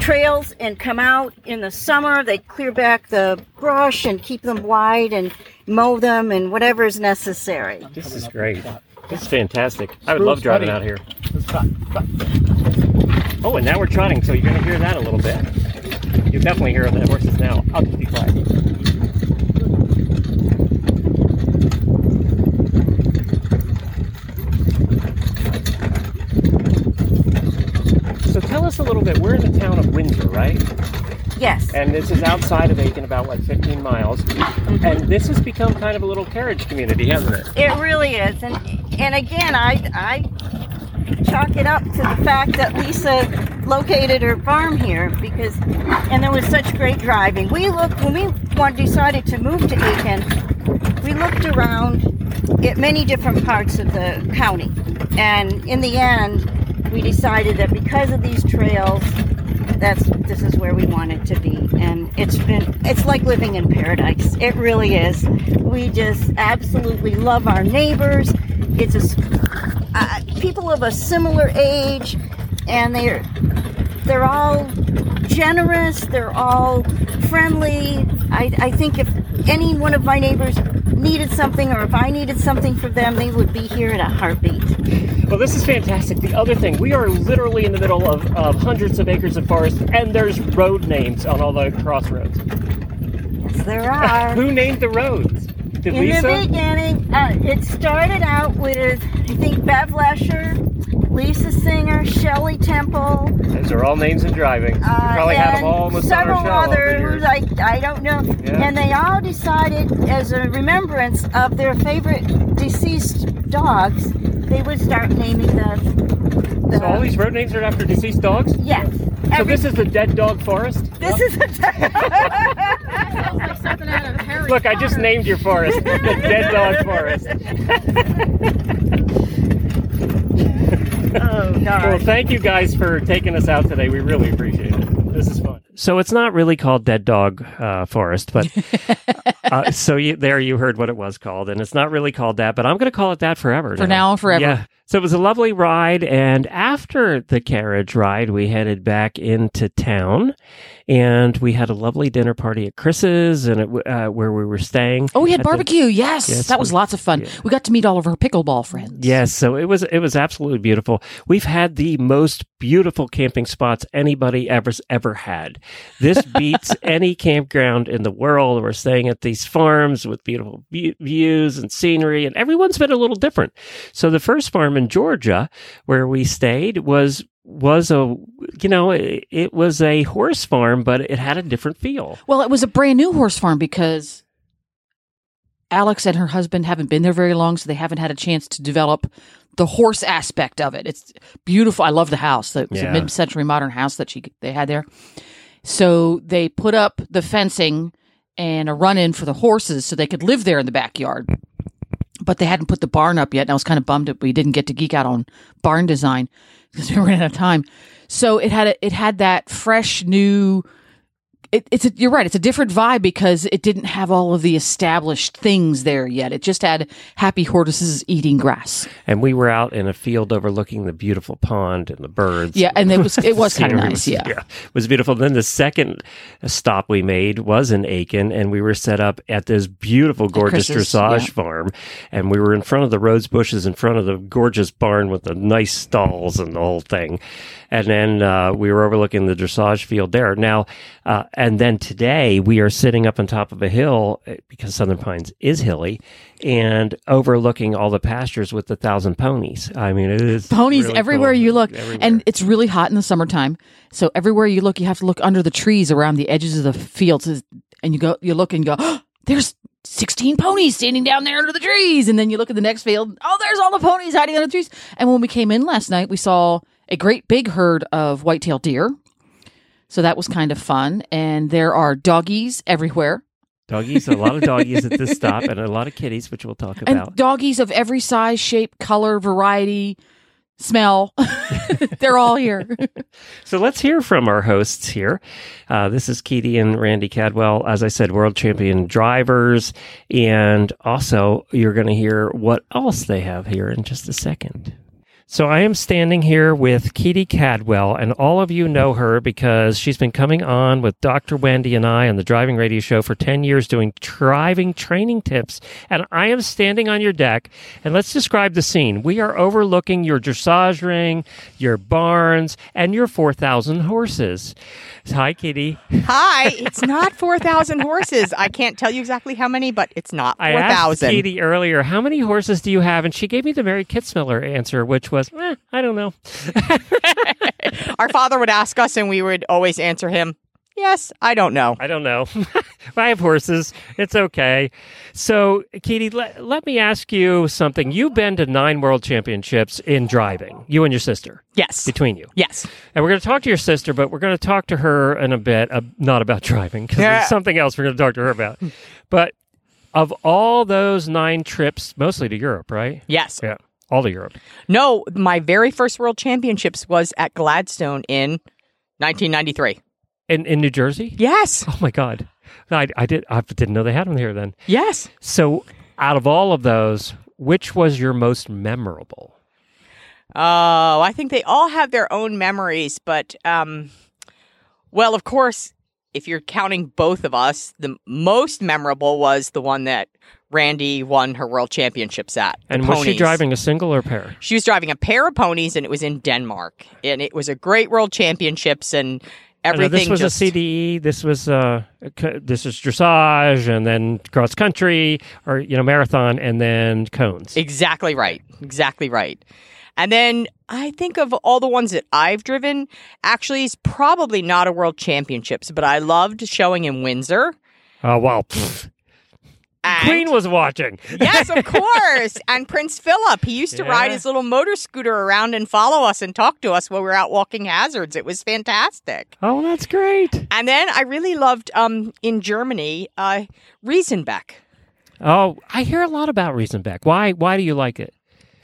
trails and come out in the summer. They clear back the brush and keep them wide and mow them and whatever is necessary. This is great. This is fantastic. I would love driving out here. Oh, and now we're trotting, so you're going to hear that a little bit. You'll definitely hear the horses now. I'll just be quiet. So tell us a little bit. We're in the town of Windsor, right? Yes. And this is outside of Aiken, about what 15 miles. Mm-hmm. And this has become kind of a little carriage community, hasn't it? It really is, and and again, I I chalk it up to the fact that Lisa located her farm here because, and there was such great driving. We looked when we decided to move to Aiken. We looked around at many different parts of the county, and in the end, we decided that because of these trails, that's this is where we want it to be. And it's been it's like living in paradise. It really is. We just absolutely love our neighbors. It's s- uh, people of a similar age and they're they're all generous they're all friendly. I, I think if any one of my neighbors needed something or if i needed something for them they would be here in a heartbeat Well, this is fantastic. The other thing, we are literally in the middle of, of hundreds of acres of forest, and there's road names on all the crossroads. yes there are [laughs] Who named the roads? Did In Lisa? the beginning, uh, it started out with, I think, Bev Lesher, Lisa Singer, Shelley Temple, Those are all names in driving. uh, probably had them all almost on several our show over others. I, I don't know. Yeah. And they all decided, as a remembrance of their favorite deceased dogs, they would start naming the. the So all these road names are after deceased dogs? Yes. So this is the Dead Dog Forest? this is a [laughs] Look, I just named your forest. the [laughs] Dead Dog Forest. oh God. Well, thank you guys for taking us out today. We really appreciate it. This is fun. So it's not really called Dead Dog uh, Forest, but [laughs] uh, so you, there you heard what it was called, and it's not really called that, but I'm going to call it that forever. For now and forever. Yeah. So it was a lovely ride, and after the carriage ride, we headed back into town, and we had a lovely dinner party at Chris's, and it, uh, where we were staying. Oh, we had the- barbecue. yes. Yes, that was we- lots of fun. yeah. We got to meet all of our pickleball friends. Yes, so it was it was absolutely beautiful. We've had the most beautiful camping spots anybody ever ever had. This [laughs] beats any campground in the world. We're staying at these farms with beautiful view- views and scenery, and everyone's been a little different. So the first farm in Georgia where we stayed was was a you know it, it was a horse farm, but it had a different feel. Well, it was a brand new horse farm because Alex and her husband haven't been there very long, so they haven't had a chance to develop the horse aspect of it. It's beautiful. I love the house. It was Yeah. a mid-century modern house that she they had there. So they put up the fencing and a run-in for the horses so they could live there in the backyard. But they hadn't put the barn up yet, and I was kind of bummed that we didn't get to geek out on barn design [laughs] because we running out of time. So it had a, it had that fresh new it, it's a, you're right. It's a different vibe because it didn't have all of the established things there yet. It just had happy horses eating grass. And we were out in a field overlooking the beautiful pond and the birds. Yeah, and it was it was [laughs] kind of nice. was- Yeah. it was beautiful. Then the second stop we made was in Aiken, and we were set up at this beautiful, gorgeous dressage yeah. farm, and we were in front of the rose bushes, in front of the gorgeous barn with the nice stalls and the whole thing. And then uh, we were overlooking the dressage field there. Now, uh, and then today we are sitting up on top of a hill uh, because Southern Pines is hilly, and overlooking all the pastures with the thousand ponies. I mean, it is Ponies really everywhere cool. you look, Everywhere. and it's really hot in the summertime. So everywhere you look, you have to look under the trees around the edges of the fields, and you go, you look and you go, oh, there's. 16 ponies standing down there under the trees. And then you look at the next field. Oh, there's all the ponies hiding under the trees. And when we came in last night, we saw a great big herd of white-tailed deer. So that was kind of fun. And there are doggies everywhere. Doggies, a lot of doggies at this [laughs] stop, and a lot of kitties, which we'll talk about. And doggies of every size, shape, color, variety. smell. [laughs] They're all here. [laughs] So let's hear from our hosts here. Uh, this is Keady and Randy Cadwell, as I said, world champion drivers. And also, you're going to hear what else they have here in just a second. So I am standing here with Keady Cadwell, and all of you know her because she's been coming on with Dr. Wendy and I on the driving radio show for 10 years doing driving training tips. And I am standing on your deck, and let's describe the scene. We are overlooking your dressage ring, your barns, and your 4,000 horses. Hi, Keady. Hi, [laughs] it's not 4,000 horses. I can't tell you exactly how many, but it's not 4,000. I asked 4,000. Keady earlier, how many horses do you have? And she gave me the Mary Kitzmiller answer, which was, eh, I don't know. [laughs] Our father would ask us, and we would always answer him, Yes, I don't know. I don't know. [laughs] I have horses. It's okay. So, Keady, let, let me ask you something. You've been to nine world championships in driving, you and your sister, Yes. between you. Yes. And we're going to talk to your sister, but we're going to talk to her in a bit, uh, not about driving, because Yeah. there's something else we're going to talk to her about. [laughs] But of all those nine trips, mostly to Europe, right? Yes. Yeah, all of Europe. No, my very first world championships was at Gladstone in 1993. In, in New Jersey? Yes. Oh, my God. I, I, did, I didn't know they had them here then. Yes. So, out of all of those, which was your most memorable? Oh, I think they all have their own memories, but um well, of course, if you're counting both of us, the most memorable was the one that Randy won her world championships at. And was she driving a single or pair? She was driving a pair of ponies and it was in Denmark. And it was a great world championships and everything this was just a CDE. This was uh, this is dressage, and then cross country, or you know, marathon, and then cones. Exactly right. Exactly right. And then I think of all the ones that I've driven, actually, it's probably not a world championships, but I loved showing in Windsor. Oh well, pfft. And- Queen was watching. yes, of [laughs] course. and Prince Philip, he used to ride his little motor scooter around and follow us and talk to us while we were out walking hazards. It was fantastic. Oh, that's great. And then I really loved um in Germany, uh Riesenbeck. Oh, I hear a lot about Riesenbeck. Why? Why do you like it?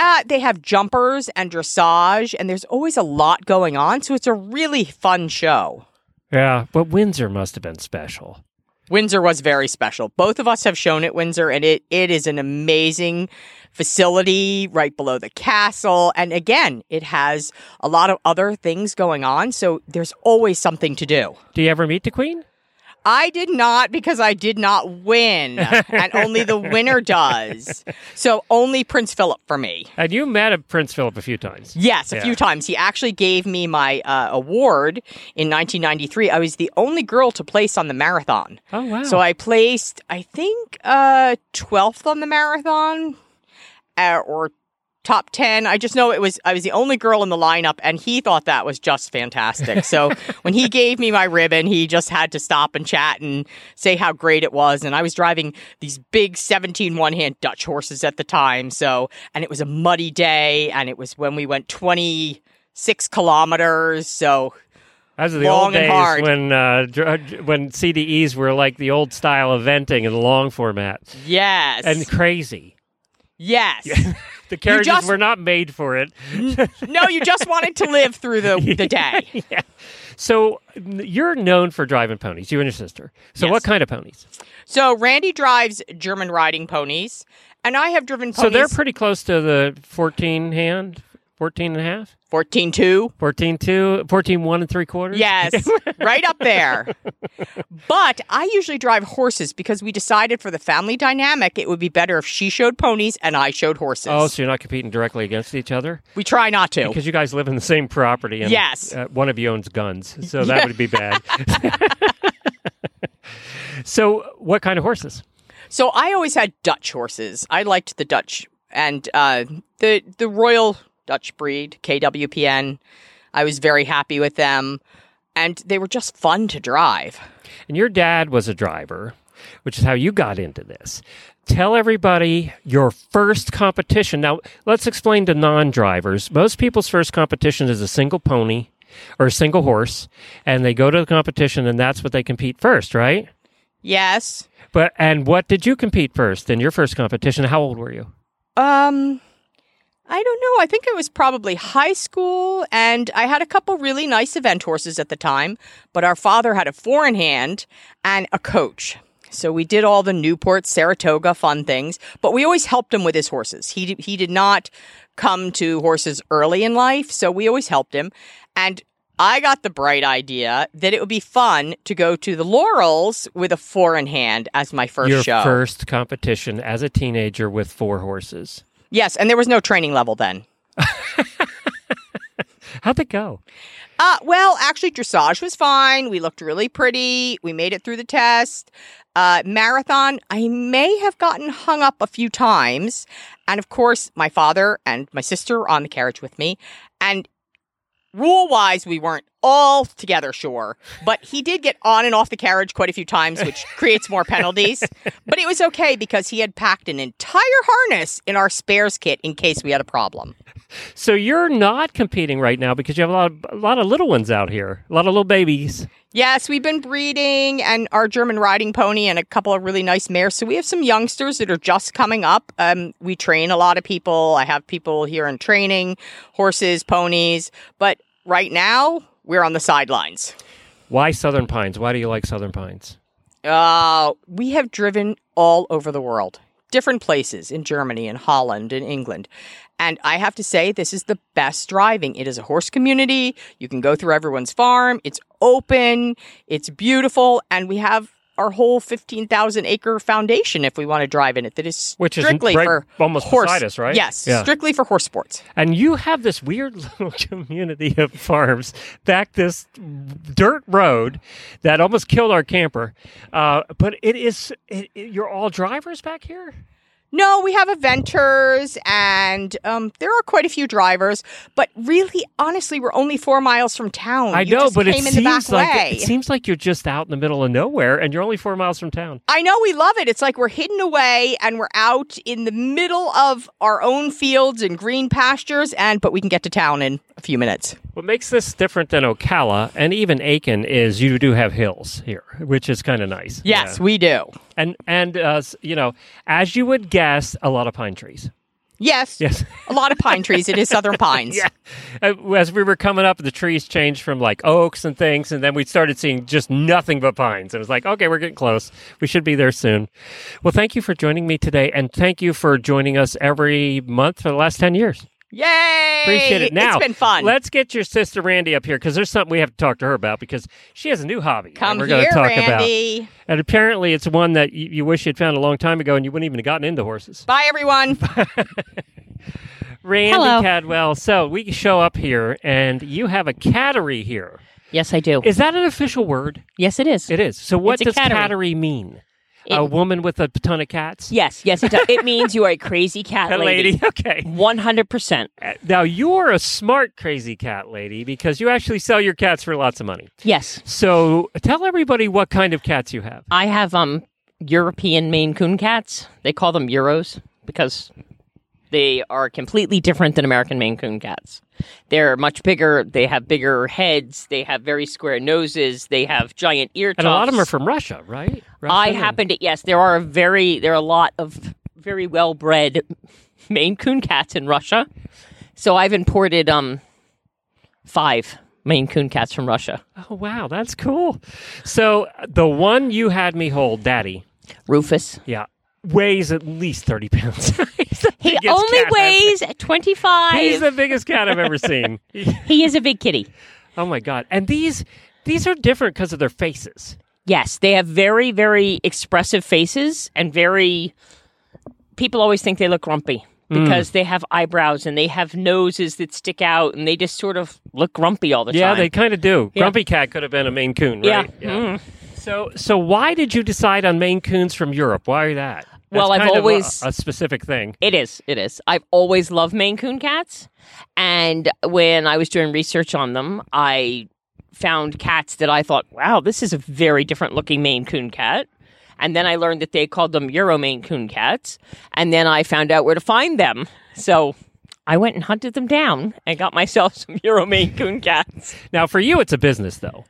Uh, they have jumpers and dressage, and there's always a lot going on, so it's a really fun show. Yeah, but Windsor must have been special. Windsor was very special. Both of us have shown at Windsor, and it, it is an amazing facility right below the castle. And again, it has a lot of other things going on, so there's always something to do. Do you ever meet the Queen? I did not because I did not win, and only the winner does. So only Prince Philip for me. And you met a Prince Philip a few times. Yes, a Yeah. few times. He actually gave me my uh, award in 1993. I was the only girl to place on the marathon. Oh wow! So I placed, I think, uh, 12th on the marathon uh, or top 10. I just know it was, I was the only girl in the lineup and he thought that was just fantastic. So [laughs] when he gave me my ribbon, he just had to stop and chat and say how great it was. And I was driving these big 17 one hand Dutch horses at the time. So, and it was a muddy day and it was when we went 26 kilometers. So Those are the long old days when uh, when CDEs were like the old style eventing in the long format yes. and crazy. yes. [laughs] The carriages just- were not made for it. no, you just wanted to live through the, the [laughs] day. yeah. So you're known for driving ponies, you and your sister. So Yes. what kind of ponies? So Randy drives German riding ponies, and I have driven ponies. So they're pretty close to the 14 hand, 14 and a half, 14 2. 14 2, 14 one and three quarters. Yes, [laughs] right up there. But I usually drive horses because we decided for the family dynamic it would be better if she showed ponies and I showed horses. Oh, so you're not competing directly against each other we try not to. because you guys live in the same property. And, Yes. uh, one of you owns guns, so [laughs] that would be bad. [laughs] so, what kind of horses? So I always had Dutch horses. I liked the Dutch and uh, the the Royal Dutch breed KWPN. I was very happy with them, and they were just fun to drive. And your dad was a driver, which is how you got into this. Tell everybody your first competition. Now, let's explain to non drivers. Most people's first competition is a single pony or a single horse, and they go to the competition, and that's what they compete first, right? Yes. But, and what did you compete first in your first competition? How old were you? Um, I don't know. I think it was probably high school, and I had a couple really nice event horses at the time. But our father had a four in hand and a coach. So we did all the Newport, Saratoga fun things, but we always helped him with his horses. He he did not come to horses early in life, so we always helped him. And I got the bright idea that it would be fun to go to the Laurels with a four in hand as my first Your show. first competition as a teenager with four horses. Yes, and there was no training level then. [laughs] How'd it go? Uh, well, actually, dressage was fine. We looked really pretty. We made it through the test. Uh, marathon, I may have gotten hung up a few times. And of course, my father and my sister were on the carriage with me. And rule wise, we weren't all together sure, but he did get on and off the carriage quite a few times, which [laughs] creates more penalties. But it was okay because he had packed an entire harness in our spares kit in case we had a problem. So you're not competing right now because you have a lot of, a lot of little ones out here, a lot of little babies. Yes, we've been breeding and our German riding pony and a couple of really nice mares. So we have some youngsters that are just coming up. Um, we train a lot of people. I have people here in training, horses, ponies. But right now, we're on the sidelines. Why Southern Pines? Why do you like Southern Pines? Uh, we have driven all over the world, different places in Germany and Holland and England. And I have to say, this is the best driving. It is a horse community. You can go through everyone's farm. It's open. It's beautiful. And we have our whole 15,000 acre foundation if we want to drive in it that is Which is strictly right for almost horse. us, right? Yes, Yeah. strictly for horse sports. And you have this weird [laughs] little community of farms back this dirt road that almost killed our camper. Uh, but it is, it, it- you're all drivers back here? No, we have eventers and um, there are quite a few drivers, but really, honestly, we're only four miles from town. I You know, but it came in the back seems like way. it seems like you're just out in the middle of nowhere, and you're only four miles from town. I know we love it. It's like we're hidden away and we're out in the middle of our own fields and green pastures, and but we can get to town in a few minutes. What makes this different than Ocala and even Aiken is you do have hills here, which is kind of nice. Yes, Yeah. we do. And and uh, you know, as you would guess, a lot of pine trees. Yes, Yes. a lot of pine trees. It is southern [laughs] pines. Yeah. Uh, As we were coming up, the trees changed from like oaks and things, and then we started seeing just nothing but pines. It was like, okay, we're getting close. We should be there soon. Well, thank you for joining me today, and thank you for joining us every month for the last 10 years. Yay! Appreciate it. Now, it's been fun. Let's get your sister Randy up here because there's something we have to talk to her about because she has a new hobby. Come we're gonna here, talk Randy. about. And apparently, it's one that you, you wish you'd found a long time ago, and you wouldn't even have gotten into horses. Bye, everyone. [laughs] Randy Hello. Cadwell. So we show up here, and you have a cattery here. Yes, I do. Is that an official word? yes, it is. It is. So what It's does cattery. cattery mean? It- a woman with a ton of cats? Yes, yes, it does. It means you are a crazy [laughs] cat A lady. lady. Okay. One hundred percent. Uh, Now you're a smart crazy cat lady because you actually sell your cats for lots of money. Yes, So tell everybody what kind of cats you have. I have um European Maine Coon cats. They call them Euros because they are completely different than American Maine Coon cats. They're much bigger. They have bigger heads. They have very square noses. They have giant ear tufts. And a lot of them are from Russia, right? Russia I happen to yes, there are a very there are a lot of very well bred Maine Coon cats in Russia. So I've imported um five Maine Coon cats from Russia. Oh wow, that's cool. So the one you had me hold, Daddy, Rufus. yeah, weighs at least thirty pounds. [laughs] He only cat I've- weighs twenty He's the biggest cat I've ever seen. [laughs] He is a big kitty. oh my god! And these these are different because of their faces. Yes, they have very, very expressive faces and very. People always think they look grumpy Hmm. because they have eyebrows and they have noses that stick out and they just sort of look grumpy all the Yeah, time. Yeah, they kind of do. Yeah. Grumpy cat could have been a Maine Coon, Yeah. right? Yeah. So so why did you decide on Maine Coons from Europe? Why that? That's Well, I've of a- always- a, specific thing. It is. It is. I've always loved Maine Coon cats. And when I was doing research on them, I found cats that I thought, wow, this is a very different looking Maine Coon cat. And then I learned that they called them Euro Maine Coon cats. And then I found out where to find them. So I went and hunted them down and got myself [laughs] some Euro Maine Coon cats. Now, for you, it's a business, though.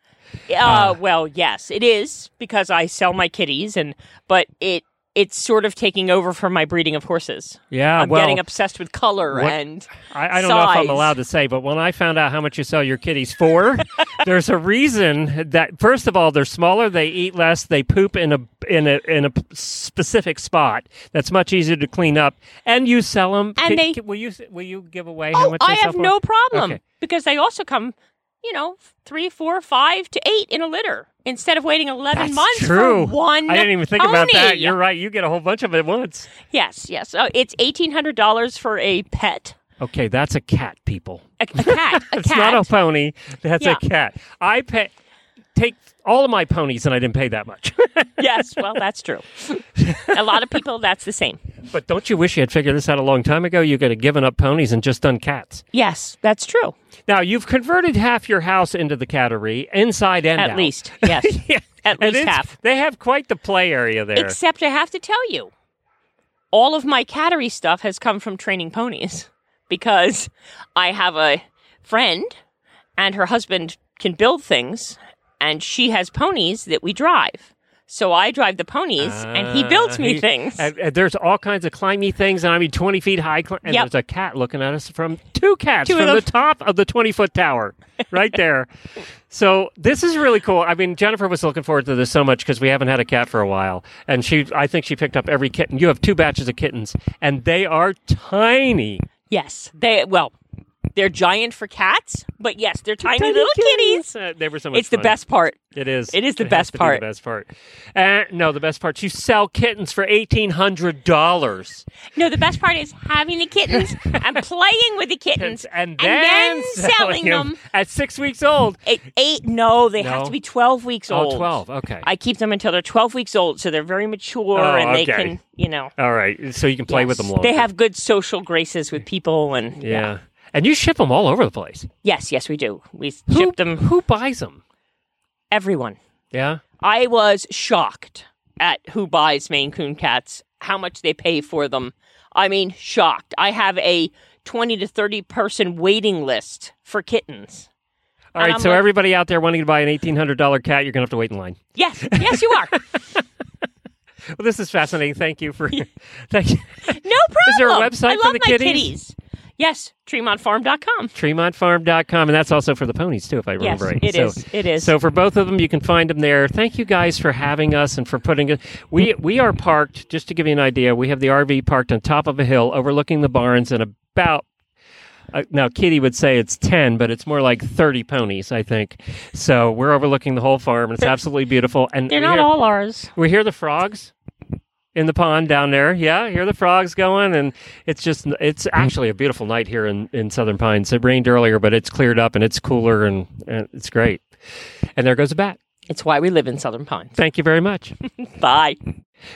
Uh, well, yes, it is because I sell my kitties, and but it it's sort of taking over from my breeding of horses. Yeah, I'm well, getting obsessed with color what- and I, I don't know if I'm allowed to say, but when I found out how much you sell your kitties for, [laughs] there's a reason that first of all they're smaller, they eat less, they poop in a in a in a specific spot that's much easier to clean up, and you sell them. And they- will you will you give away how Oh, much? they I have no problem Okay. because they also come, you know, three, four, five to eight in a litter instead of waiting eleven That's months true. for one. I didn't even think about that. You're right. You get a whole bunch of it at once. Yes, yes. Uh, it's eighteen hundred dollars for a pet, Okay, that's a cat, people. a, a cat, a [laughs] it's cat. not a pony. That's Yeah. a cat. I pay take all of my ponies, and I didn't pay that much. [laughs] yes, well, that's true. a lot of people, that's the same. but don't you wish you had figured this out a long time ago? You could have given up ponies and just done cats. Yes, that's true. Now you've converted half your house into the cattery, inside and At out. least, [laughs] yes, Yeah. at least half. They have quite the play area there. Except I have to tell you, all of my cattery stuff has come from training ponies [laughs] because I have a friend and her husband can build things and she has ponies that we drive. So I drive the ponies and he builds Uh, me he- things. And, and there's all kinds of climby things, and I mean, 20 feet high. Cl- and Yep. there's a cat looking at us from two cats Two from the top of the 20 foot tower, right there. so this is really cool. I mean, Jennifer was looking forward to this so much because we haven't had a cat for a while, and she, I think she picked up every kitten. You have two batches of kittens, and they are tiny. yes, they well, they're giant for cats, but yes, they're tiny, Tiny little kitties. Uh, they were so much It's the best part. It is. It is the has best to be part. The best part. Uh, no, the best part. You sell kittens for eighteen hundred dollars. No, the best part is having the kittens and [laughs] playing with the kittens and and then, then selling them. at six weeks old. Eight, eight no, they No? have to be 12 weeks Oh, old. 12, okay. I keep them until they're 12 weeks old, so they're very mature Oh, and they okay. can, you know. All right, so you can play with them longer. They have good social graces with people and yeah. And you ship them all over the place. Yes, yes, we do. We Who, ship them Who buys them? everyone. Yeah. I was shocked at who buys Maine Coon cats, how much they pay for them. I mean, shocked. I have a 20 to 30 person waiting list for kittens. All right, so like- everybody out there wanting to buy an eighteen hundred dollar cat, you're gonna have to wait in line. Yes, yes, you are. [laughs] Well, this is fascinating. Thank you for. [laughs] [laughs] thank you. No problem. Is there a website I for love the my kitties? kitties. Yes, TremontFarm.com. TremontFarm.com, and that's also for the ponies too, if I Yes, remember right. it so, is. It is. So for both of them, you can find them there. Thank you guys for having us and for putting it. We we are parked. Just to give you an idea, we have the RV parked on top of a hill, overlooking the barns, and about. Uh, now, Keady would say it's 10, but it's more like 30 ponies, I think. So we're overlooking the whole farm, and it's absolutely beautiful. And They're not hear- all ours. we hear the frogs in the pond down there. Yeah, hear the frogs going, and it's just it's actually a beautiful night here in in Southern Pines. It rained earlier, but it's cleared up and it's cooler and, and it's great. And there goes a bat. It's why we live in Southern Pines. Thank you very much. [laughs] Bye.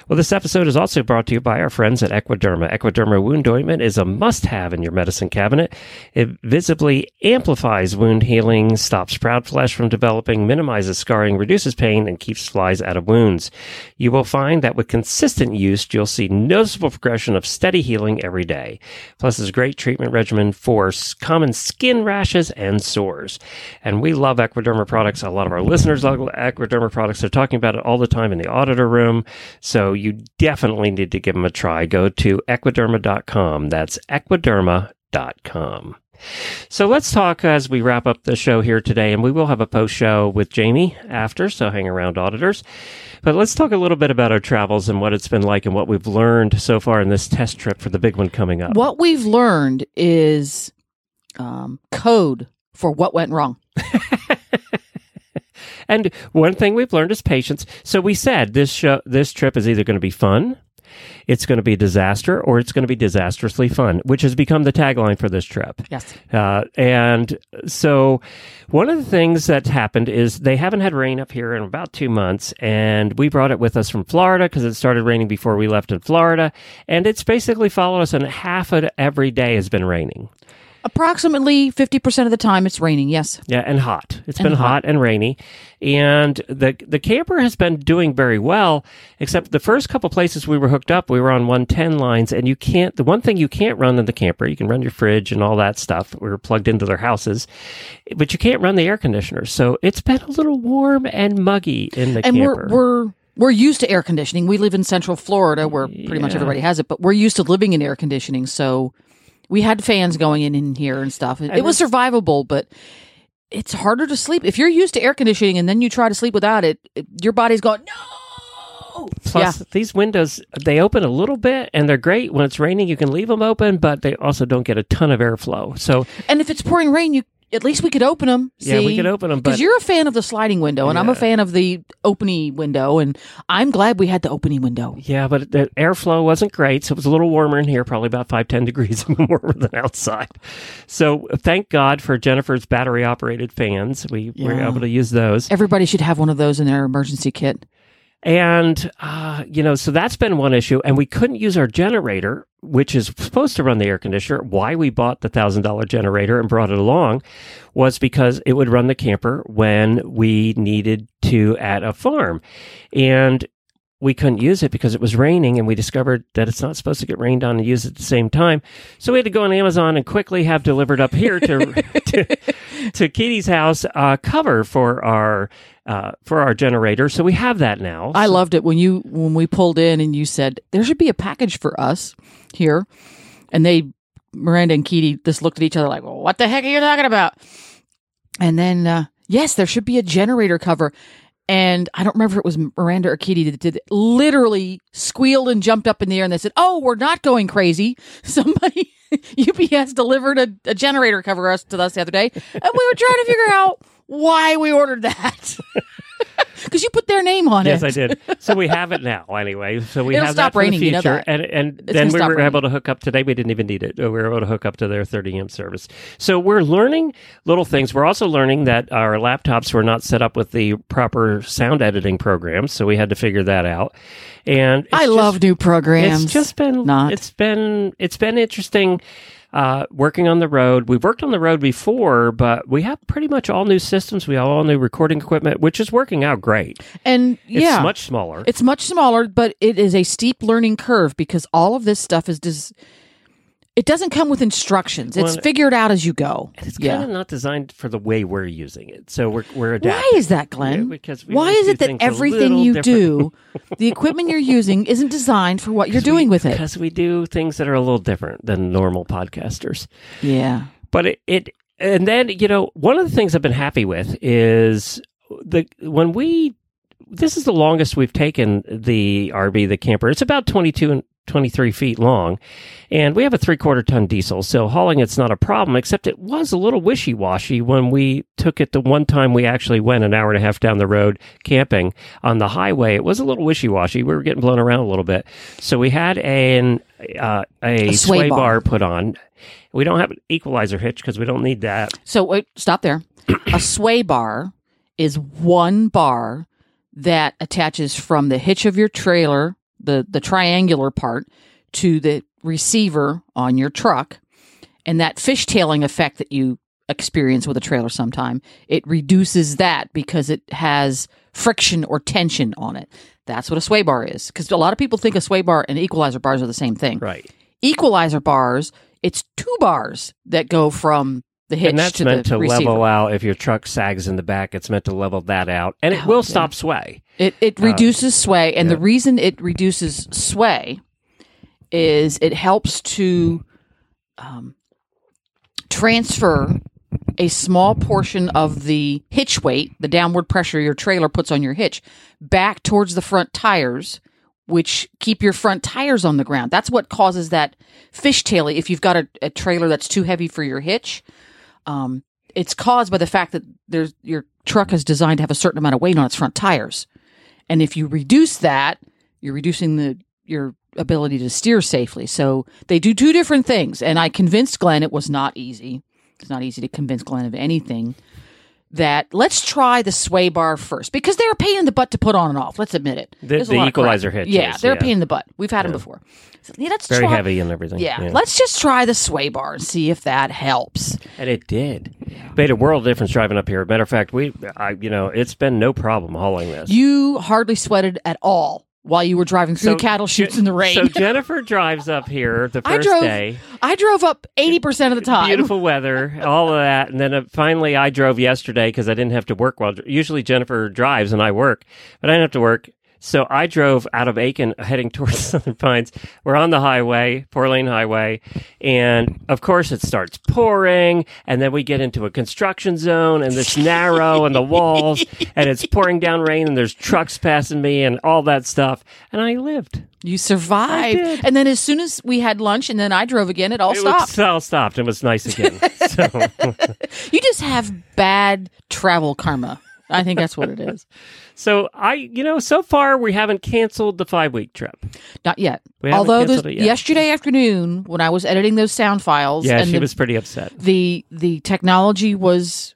Well, this episode is also brought to you by our friends at Equiderma. Equiderma wound ointment is a must have in your medicine cabinet. It visibly amplifies wound healing, stops proud flesh from developing, minimizes scarring, reduces pain, and keeps flies out of wounds. You will find that with consistent use, you'll see noticeable progression of steady healing every day. Plus, it's a great treatment regimen for common skin rashes and sores. And we love Equiderma products. A lot of our listeners love Equiderma products. They're talking about it all the time in the auditor room. You definitely need to give them a try. Go to equiderma.com. That's equiderma.com. So let's talk as we wrap up the show here today, and we will have a post show with Jamie after, so hang around, auditors. But let's talk a little bit about our travels and what it's been like and what we've learned so far in this test trip for the big one coming up. What we've learned is um, code for what went wrong. [laughs] And one thing we've learned is patience. So we said this show, this trip is either going to be fun, it's going to be a disaster, or it's going to be disastrously fun, which has become the tagline for this trip. Yes. Uh, and so one of the things that's happened is they haven't had rain up here in about two months, and we brought it with us from Florida because it started raining before we left in Florida, and it's basically followed us, and half of every day has been raining. Approximately 50% of the time it's raining, yes. Yeah, and hot. It's And been hot. hot. and rainy, and the the camper has been doing very well. Except the first couple places we were hooked up, we were on one ten lines, and you can't. The one thing you can't run in the camper, you can run your fridge and all that stuff. We were plugged into their houses, but you can't run the air conditioner. So it's been a little warm and muggy in the and camper. we're we're we're used to air conditioning. We live in Central Florida, where pretty much everybody has it, but we're used to living in air conditioning. So we had fans going in in here and stuff. It, And it was survivable, but it's harder to sleep if you're used to air conditioning and then you try to sleep without it. it your body's going no. Plus, these windows they open a little bit, and they're great when it's raining. You can leave them open, but they also don't get a ton of airflow. So And if it's pouring rain, you at least we could open them. Yeah, we could open them because but- you're a fan of the sliding window, and I'm a fan of the opening window, and I'm glad we had the opening window. yeah, but the airflow wasn't great, so it was a little warmer in here, probably about five ten degrees [laughs] warmer than outside. So thank God for Jennifer's battery operated fans. We were able to use those. Everybody should have one of those in their emergency kit. And, uh, you know, so that's been one issue. And we couldn't use our generator, which is supposed to run the air conditioner. Why we bought the $1,000 generator and brought it along was because it would run the camper when we needed to at a farm. And we couldn't use it because it was raining and we discovered that it's not supposed to get rained on and used at the same time. So we had to go on Amazon and quickly have delivered up here to [laughs] to, to Keady's house a cover for our uh, for our generator. So we have that now. I So- loved it when you when we pulled in and you said there should be a package for us here, and they Miranda and Keady just looked at each other like, well, "What the heck are you talking about?" And then uh, yes, there should be a generator cover. And I don't remember if it was Miranda or Keady that did it. Literally squealed and jumped up in the air, and they said, "Oh, we're not going crazy. [laughs] Somebody [laughs] UPS delivered a, a generator cover us to us the other day, and we were trying to figure out why we ordered that [laughs] [laughs] because you put their name on Yes, it." Yes, I did. So we have it now, anyway. So we It'll have stop that for raining, the you know future, and and It's then we were raining. able to hook up today. We didn't even need it. We were able to hook up to their 30 amp service. So we're learning little things. We're also learning that our laptops were not set up with the proper sound editing programs, so we had to figure that out. And it's I just- love new programs. It's just been not. It's been it's been interesting. Uh, working on the road, we've worked on the road before, but we have pretty much all new systems. We have all new recording equipment, which is working out great. and yeah, It's much smaller. It's much smaller, but it is a steep learning curve because all of this stuff is just. It doesn't come with instructions. It's Well, figured out as you go. It's yeah. kind of not designed for the way we're using it. So we're we're adapting. Why is that, Glenn? Yeah, because we Why is it that everything you different. do, [laughs] the equipment you're using, isn't designed for what you're doing with it? Because we do things that are a little different than normal podcasters. Yeah. But it, it and then you know one of the things I've been happy with is the when we this is the longest we've taken the RV the camper. It's about twenty two and 23 feet long. And we have a three quarter ton diesel, so hauling it's not a problem, except it was a little wishy washy when we took it the one time we actually went an hour and a half down the road camping on the highway. It was a little wishy washy. We were getting blown around a little bit. So we had an, uh, a, A sway sway bar. bar put on. We don't have an equalizer hitch because we don't need that. So wait, stop there. a [clears throat] sway bar is one bar that attaches from the hitch of your trailer, the the triangular part, to the receiver on your truck, and that fishtailing effect that you experience with a trailer sometime, it reduces that because it has friction or tension on it. That's what a sway bar is. Because a lot of people think a sway bar and equalizer bars are the same thing. Right. Equalizer bars, it's two bars that go from the hitch and that's to meant to receiver. level out if your truck sags in the back. It's meant to level that out, and it Oh, will yeah. stop sway. It it Uh, reduces sway, and yeah. the reason it reduces sway is it helps to um, transfer a small portion of the hitch weight, the downward pressure your trailer puts on your hitch, back towards the front tires, which keep your front tires on the ground. That's what causes that fishtailing. If you've got a, a trailer that's too heavy for your hitch, um, it's caused by the fact that there's your truck is designed to have a certain amount of weight on its front tires, and if you reduce that, you're reducing the your ability to steer safely. So they do two different things, and I convinced Glenn it was not easy. It's not easy to convince Glenn of anything. That let's try the sway bar first because they're a pain in the butt to put on and off. Let's admit it. The- the lot of crap. equalizer hitches, Yeah, they're yeah. a pain in the butt. We've had them before. So, yeah, let's Very try, heavy and everything. Yeah, let's just try the sway bar and see if that helps. And it did. Made a world of difference driving up here. Matter of fact, we, I, you know, it's been no problem hauling this. You hardly sweated at all while you were driving through So the cattle chutes Je- in the rain. So Jennifer drives up here the [laughs] I first drove. day. I drove up eighty percent of the time. Beautiful weather, all of that, and then uh, finally I drove yesterday because I didn't have to work while. Usually Jennifer drives and I work, but I didn't have to work. So I drove out of Aiken [laughs] heading towards [laughs] Southern Pines. We're on the highway, four lane highway. And of course it starts pouring. And then we get into a construction zone and it's narrow and the walls [laughs] and it's pouring down rain and there's trucks passing me and all that stuff. And I lived. You survived. And then as soon as we had lunch and then I drove again, it all It stopped. It all stopped. It was nice again. so You just have bad travel karma. I think that's what it is. [laughs] So I, you know, so far we haven't canceled the five week trip. Not yet. We haven't Although canceled it yet. yesterday afternoon, when I was editing those sound files, Yeah, and she the, was pretty upset. the the technology was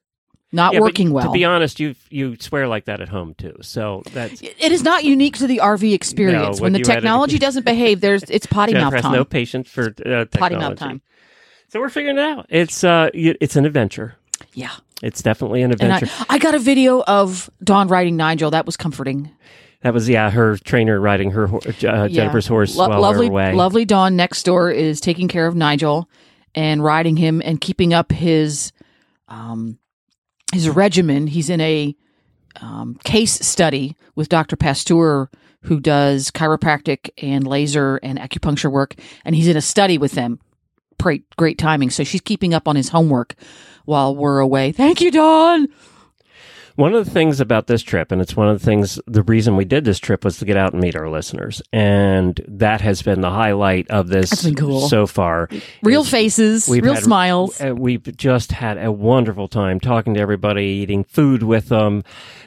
not Yeah, working well. To be honest, you you swear like that at home too. So that's it is not unique to the RV experience. No, when the technology [laughs] doesn't behave, there's it's potty mouth time. no patience for uh, technology. potty mouth time. So we're figuring it out. It's uh, it's an adventure. Yeah. It's definitely an And I, adventure. I got a video of Dawn riding Nigel. That was comforting. that was yeah, her trainer riding her ho- uh, Yeah. Jennifer's horse Lo- while lovely, we were away. lovely Dawn next door is taking care of Nigel and riding him and keeping up his um his regimen. He's in a um, case study with Dr. Pasteur, who does chiropractic and laser and acupuncture work, and he's in a study with them. Great, great timing. So she's keeping up on his homework while we're away. Thank you, Dawn. One of the things about this trip, and it's one of the things, the reason we did this trip was to get out and meet our listeners. And that has been the highlight of this cool. so far. Real is faces, real had- smiles. uh, We've just had a wonderful time talking to everybody, eating food with them,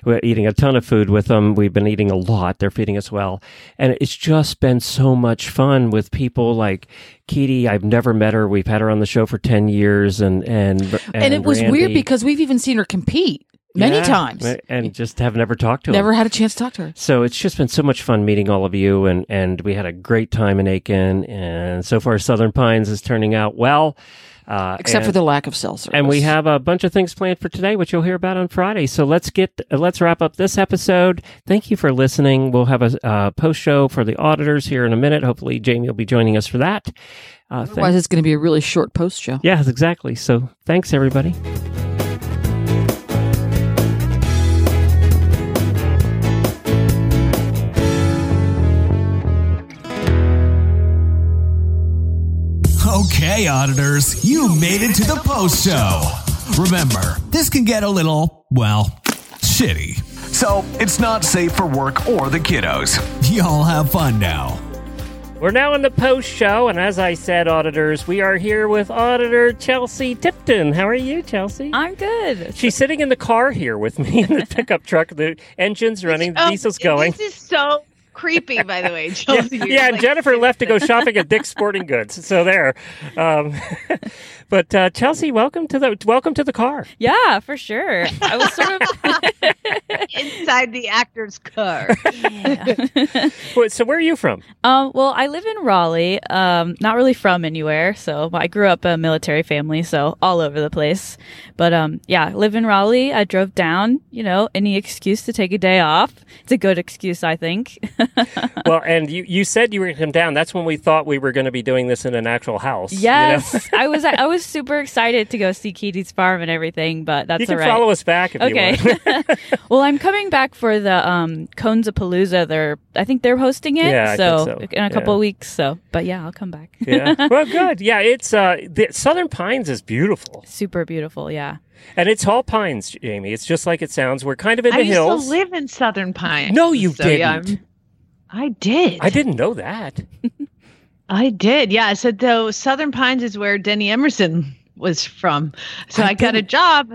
we're eating a ton of food with them. We've been eating a lot. They're feeding us well. And it's just been so much fun with people like Keady. I've never met her. We've had her on the show for 10 years. And, and, and, And, it was weird because we've even seen her compete many Yeah, times. And just have never talked to her. Never had a chance to talk to her. So it's just been so much fun meeting all of you, and and we had a great time in Aiken, and so far Southern Pines is turning out well, uh, Except for the lack of cell service. And we have a bunch of things planned for today, which you'll hear about on Friday. So let's get uh, let's wrap up this episode. Thank you for listening. We'll have a uh, post show for the auditors here in a minute. Hopefully, Jamie will be joining us for that. Uh, Otherwise, it's going to be a really short post show. yes, exactly. So thanks, everybody. Okay, auditors, you made it to the post show. Remember, this can get a little, well, shitty. So it's not safe for work or the kiddos. Y'all have fun now. We're now in the post show, and as I said, auditors, we are here with Auditor Chelsie Tipton. How are you, Chelsie? I'm good. She's sitting in the car here with me in the pickup truck. The engine's running, the Oh, diesel's going. This is so creepy, by the way. [laughs] Yeah, Chelsie. You're yeah, and like- Jennifer left to go [laughs] shopping at Dick's Sporting Goods. So there. Um, [laughs] but uh, Chelsie, welcome to the welcome to the car. Yeah, for sure. I was sort of [laughs] inside the actor's car. [laughs] Wait, So where are you from? Um, well, I live in Raleigh. Um, not really from anywhere, so I grew up a military family, so all over the place. But um, yeah, I live in Raleigh. I drove down. You know, any excuse to take a day off. It's a good excuse, I think. [laughs] well, and you, you said you were going to come down. That's when we thought we were going to be doing this in an actual house. you know? yes, I was. I was super excited to go see Keady's farm and everything, but that's You can all right. follow us back if you want. okay. well, I'm coming back for the um Cones of Palooza. They're I think they're hosting it. Yeah, I so, think so. in a couple Yeah. of weeks. So, but yeah, I'll come back. yeah. [laughs] Well, good. Yeah, it's uh, the Southern Pines is beautiful, Super beautiful. Yeah. and it's all pines, Jamie. It's just like it sounds. We're kind of in I the used hills. to live in Southern Pines. No, you so, didn't. I'm- I did. I didn't know that. [laughs] I did. Yeah. So though Southern Pines is where Denny Emerson was from. So I, got a job.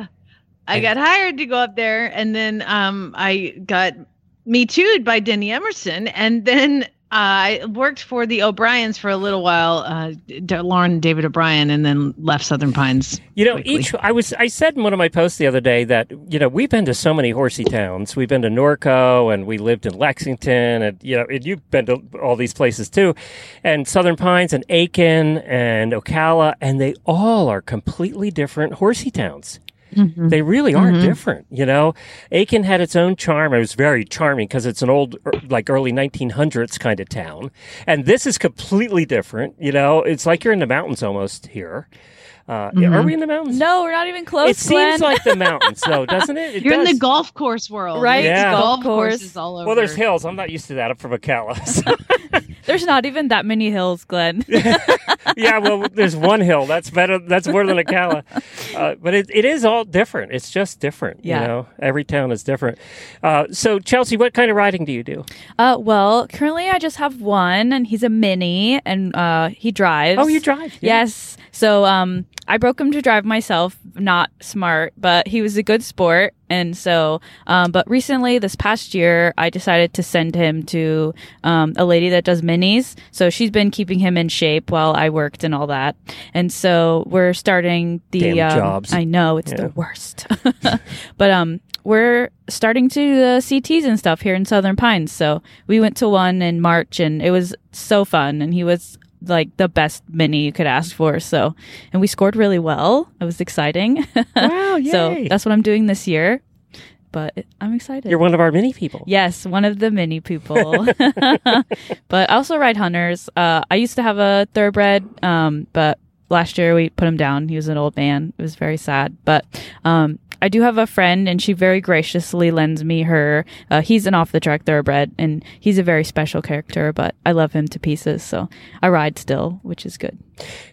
I got hired to go up there, and then um, I got me too'd by Denny Emerson, and then I worked for the O'Briens for a little while, uh, D- Lauren and David O'Brien, and then left Southern Pines. You know, each I was I said in one of my posts the other day that you know we've been to so many horsey towns. We've been to Norco and we lived in Lexington, and you know and you've been to all these places too, and Southern Pines and Aiken and Ocala, and they all are completely different horsey towns. They really are Mhm. different, you know. Aiken had its own charm. It was very charming because it's an old, er, like early 1900s kind of town, and this is completely different. You know, it's like you're in the mountains almost here. Uh, Mhm. Are we in the mountains? No, we're not even close. It seems like the [laughs] mountains, though, doesn't it? It You're in the golf course world, Right, Yeah. Golf, golf course. courses all over. Well, there's hills. I'm not used to that. I'm from Ocala. So- [laughs] There's not even that many hills, Glenn. [laughs] yeah, well, there's one hill. That's better. That's more than Ocala. Uh, but it, it is all different. It's just different. Yeah. You know, every town is different. Uh, so, Chelsie, what kind of riding do you do? Uh, well, currently I just have one, and he's a mini, and uh, he drives. Oh, you drive? Yeah. Yes. So, um, I broke him to drive myself. Not smart, but he was a good sport, and so, um, but recently, this past year, I decided to send him to um, a lady that does minis. So she's been keeping him in shape while I worked and all that, and so we're starting the Damn um, jobs. I know it's Yeah. the worst, [laughs] but um, we're starting to do the CTs and stuff here in Southern Pines. So we went to one in March, and it was so fun, and he was like the best mini you could ask for. So, and we scored really well. It was exciting. [laughs] Wow, Yay. so that's what I'm doing this year. But I'm excited. You're one of our mini people. Yes, one of the mini people. [laughs] [laughs] but I also ride hunters. Uh, I used to have a thoroughbred, um, but last year we put him down. He was an old man. It was very sad. But um, I do have a friend, and she very graciously lends me her. Uh, he's an off the track thoroughbred, and he's a very special character, but I love him to pieces. So I ride still, which is good.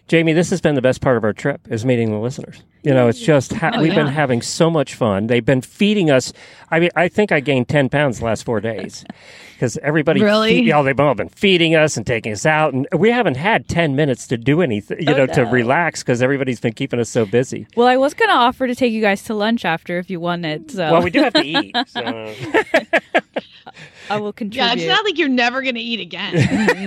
Jamie, this has been the best part of our trip is meeting the listeners. You know, it's just ha- Oh, we've been having so much fun. They've been feeding us. I mean, I think I gained ten pounds the last four days because everybody Really? feed- oh, they've all been feeding us and taking us out, and we haven't had ten minutes to do anything. You Oh, know, to relax because everybody's been keeping us so busy. Well, I was gonna offer to take you guys to lunch after if you wanted. So Well, we do have to eat. So. [laughs] I will contribute. Yeah, it's not like you're never gonna eat again.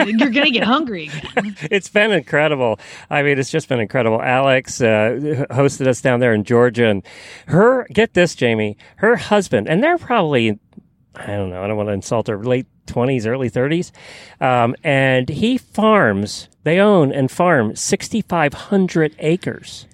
[laughs] you're gonna get hungry again. it's been incredible. I mean, it's just been incredible. Alex uh, hosted us down there in Georgia, and her get this, Jamie, her husband, and they're probably I don't know, I don't want to insult her, late twenties, early thirties, um, and he farms. They own and farm sixty five hundred acres.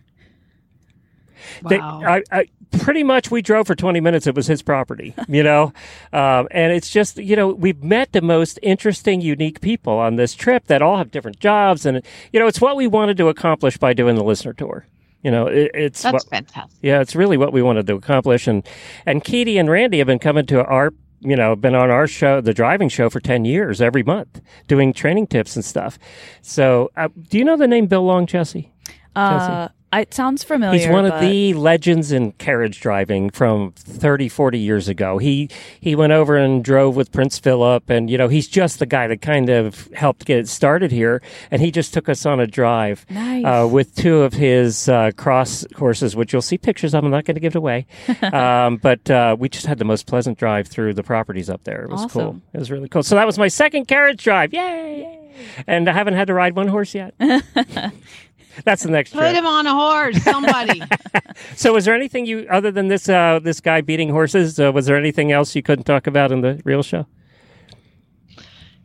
They- Wow. I, I, pretty much we drove for 20 minutes. It was his property, you know? [laughs] um, and it's just, you know, we've met the most interesting, unique people on this trip that all have different jobs. And, you know, it's what we wanted to accomplish by doing the listener tour. You know, it, it's That's what, fantastic. yeah, it's really what we wanted to accomplish. And, and Keady and Randy have been coming to our, you know, been on our show, the driving show for 10 years every month doing training tips and stuff. So, uh, do you know the name Bill Long, Jesse? Uh, I- it sounds familiar. He's one of the legends in carriage driving from 30, 40 years ago. He he went over and drove with Prince Philip, and you know he's just the guy that kind of helped get it started here. And he just took us on a drive Nice. uh, with two of his uh, cross horses, which you'll see pictures of. I'm not going to give it away, [laughs] um, but uh, we just had the most pleasant drive through the properties up there. It was cool. It was really cool. So that was my second carriage drive. Yay! And I haven't had to ride one horse yet. [laughs] That's the next Put trip. him on a horse, somebody. [laughs] So, was there anything you other than this uh, this guy beating horses? Uh, was there anything else you couldn't talk about in the real show?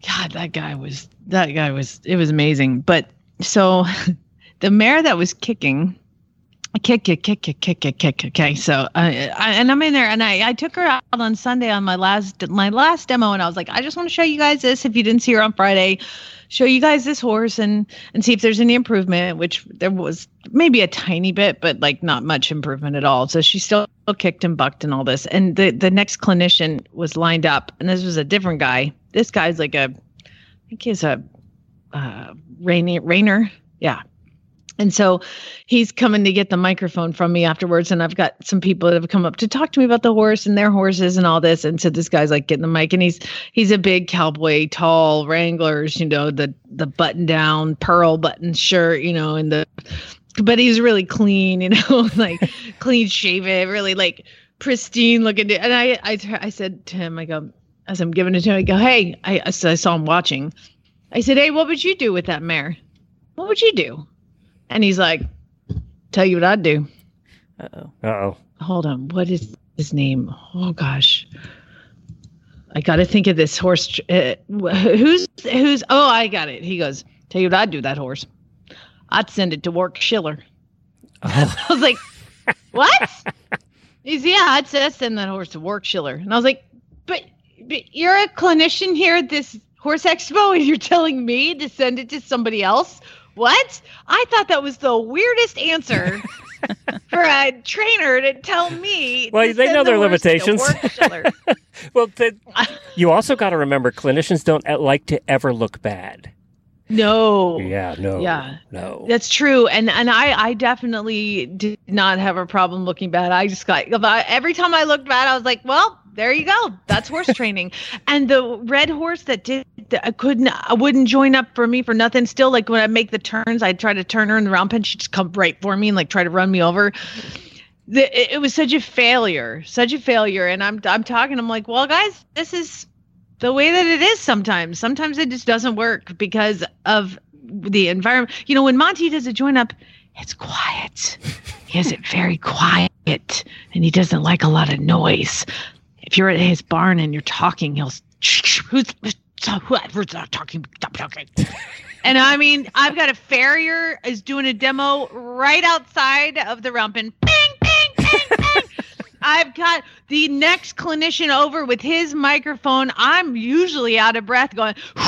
God, that guy was that guy was it was amazing. But so [laughs] the mare that was kicking, kick, kick, kick, kick, kick, kick, kick. Okay, so I, I and I'm in there, and I I took her out on Sunday on my last my last demo, and I was like, I just want to show you guys this. If you didn't see her on Friday, show you guys this horse and and see if there's any improvement. Which there was maybe a tiny bit, but like not much improvement at all. So she still kicked and bucked and all this. And the the next clinician was lined up, and this was a different guy. This guy's like a I think he's a uh, reiner. reiner, yeah. And so he's coming to get the microphone from me afterwards, and I've got some people that have come up to talk to me about the horse and their horses and all this. And so this guy's like getting the mic, and he's he's a big cowboy, tall Wranglers, you know, the the button down pearl button shirt, you know, and the but he's really clean, [laughs] you know, like clean shaven, really like pristine looking. And I I I said to him, I go as I'm giving it to him, I go, hey, I said I saw him watching. I said, hey, what would you do with that mare? What would you do? And he's like, tell you what I'd do. Uh oh. Uh oh. Hold on. What is his name? Oh gosh. I got to think of this horse. tr- Uh, who's who's? Oh, I got it. He goes, tell you what I'd do. That horse. I'd send it to Warwick Schiller. [laughs] I was like, what? He's yeah. I'd say- I'd send that horse to Warwick Schiller. And I was like, but, but you're a clinician here at this horse expo, and you're telling me to send it to somebody else. What? I thought that was the weirdest answer [laughs] for a trainer to tell me. Well, they know the their limitations. [laughs] well, th- you also got to remember clinicians don't uh, like to ever look bad. no. Yeah, no. Yeah. No. That's true, and and I I definitely did not have a problem looking bad. I just got every time I looked bad, I was like, well, there you go. That's horse training. And the red horse that did, I uh, couldn't, I wouldn't join up for me for nothing. Still, like when I make the turns, I try to turn her in the round pen, she just come right for me and like try to run me over. The, it, it was such a failure, such a failure. And I'm I'm talking, I'm like, well, guys, this is the way that it is sometimes. Sometimes it just doesn't work because of the environment. You know, when Monty does a join up, it's quiet. He has it very quiet and he doesn't like a lot of noise. If you're at his barn and you're talking, he'll who's whoever's not talking, stop talking. [laughs] And I mean, I've got a farrier is doing a demo right outside of the round pen. Bing, bing, bing, bing. [laughs] I've got the next clinician over with his microphone. I'm usually out of breath going, [laughs] and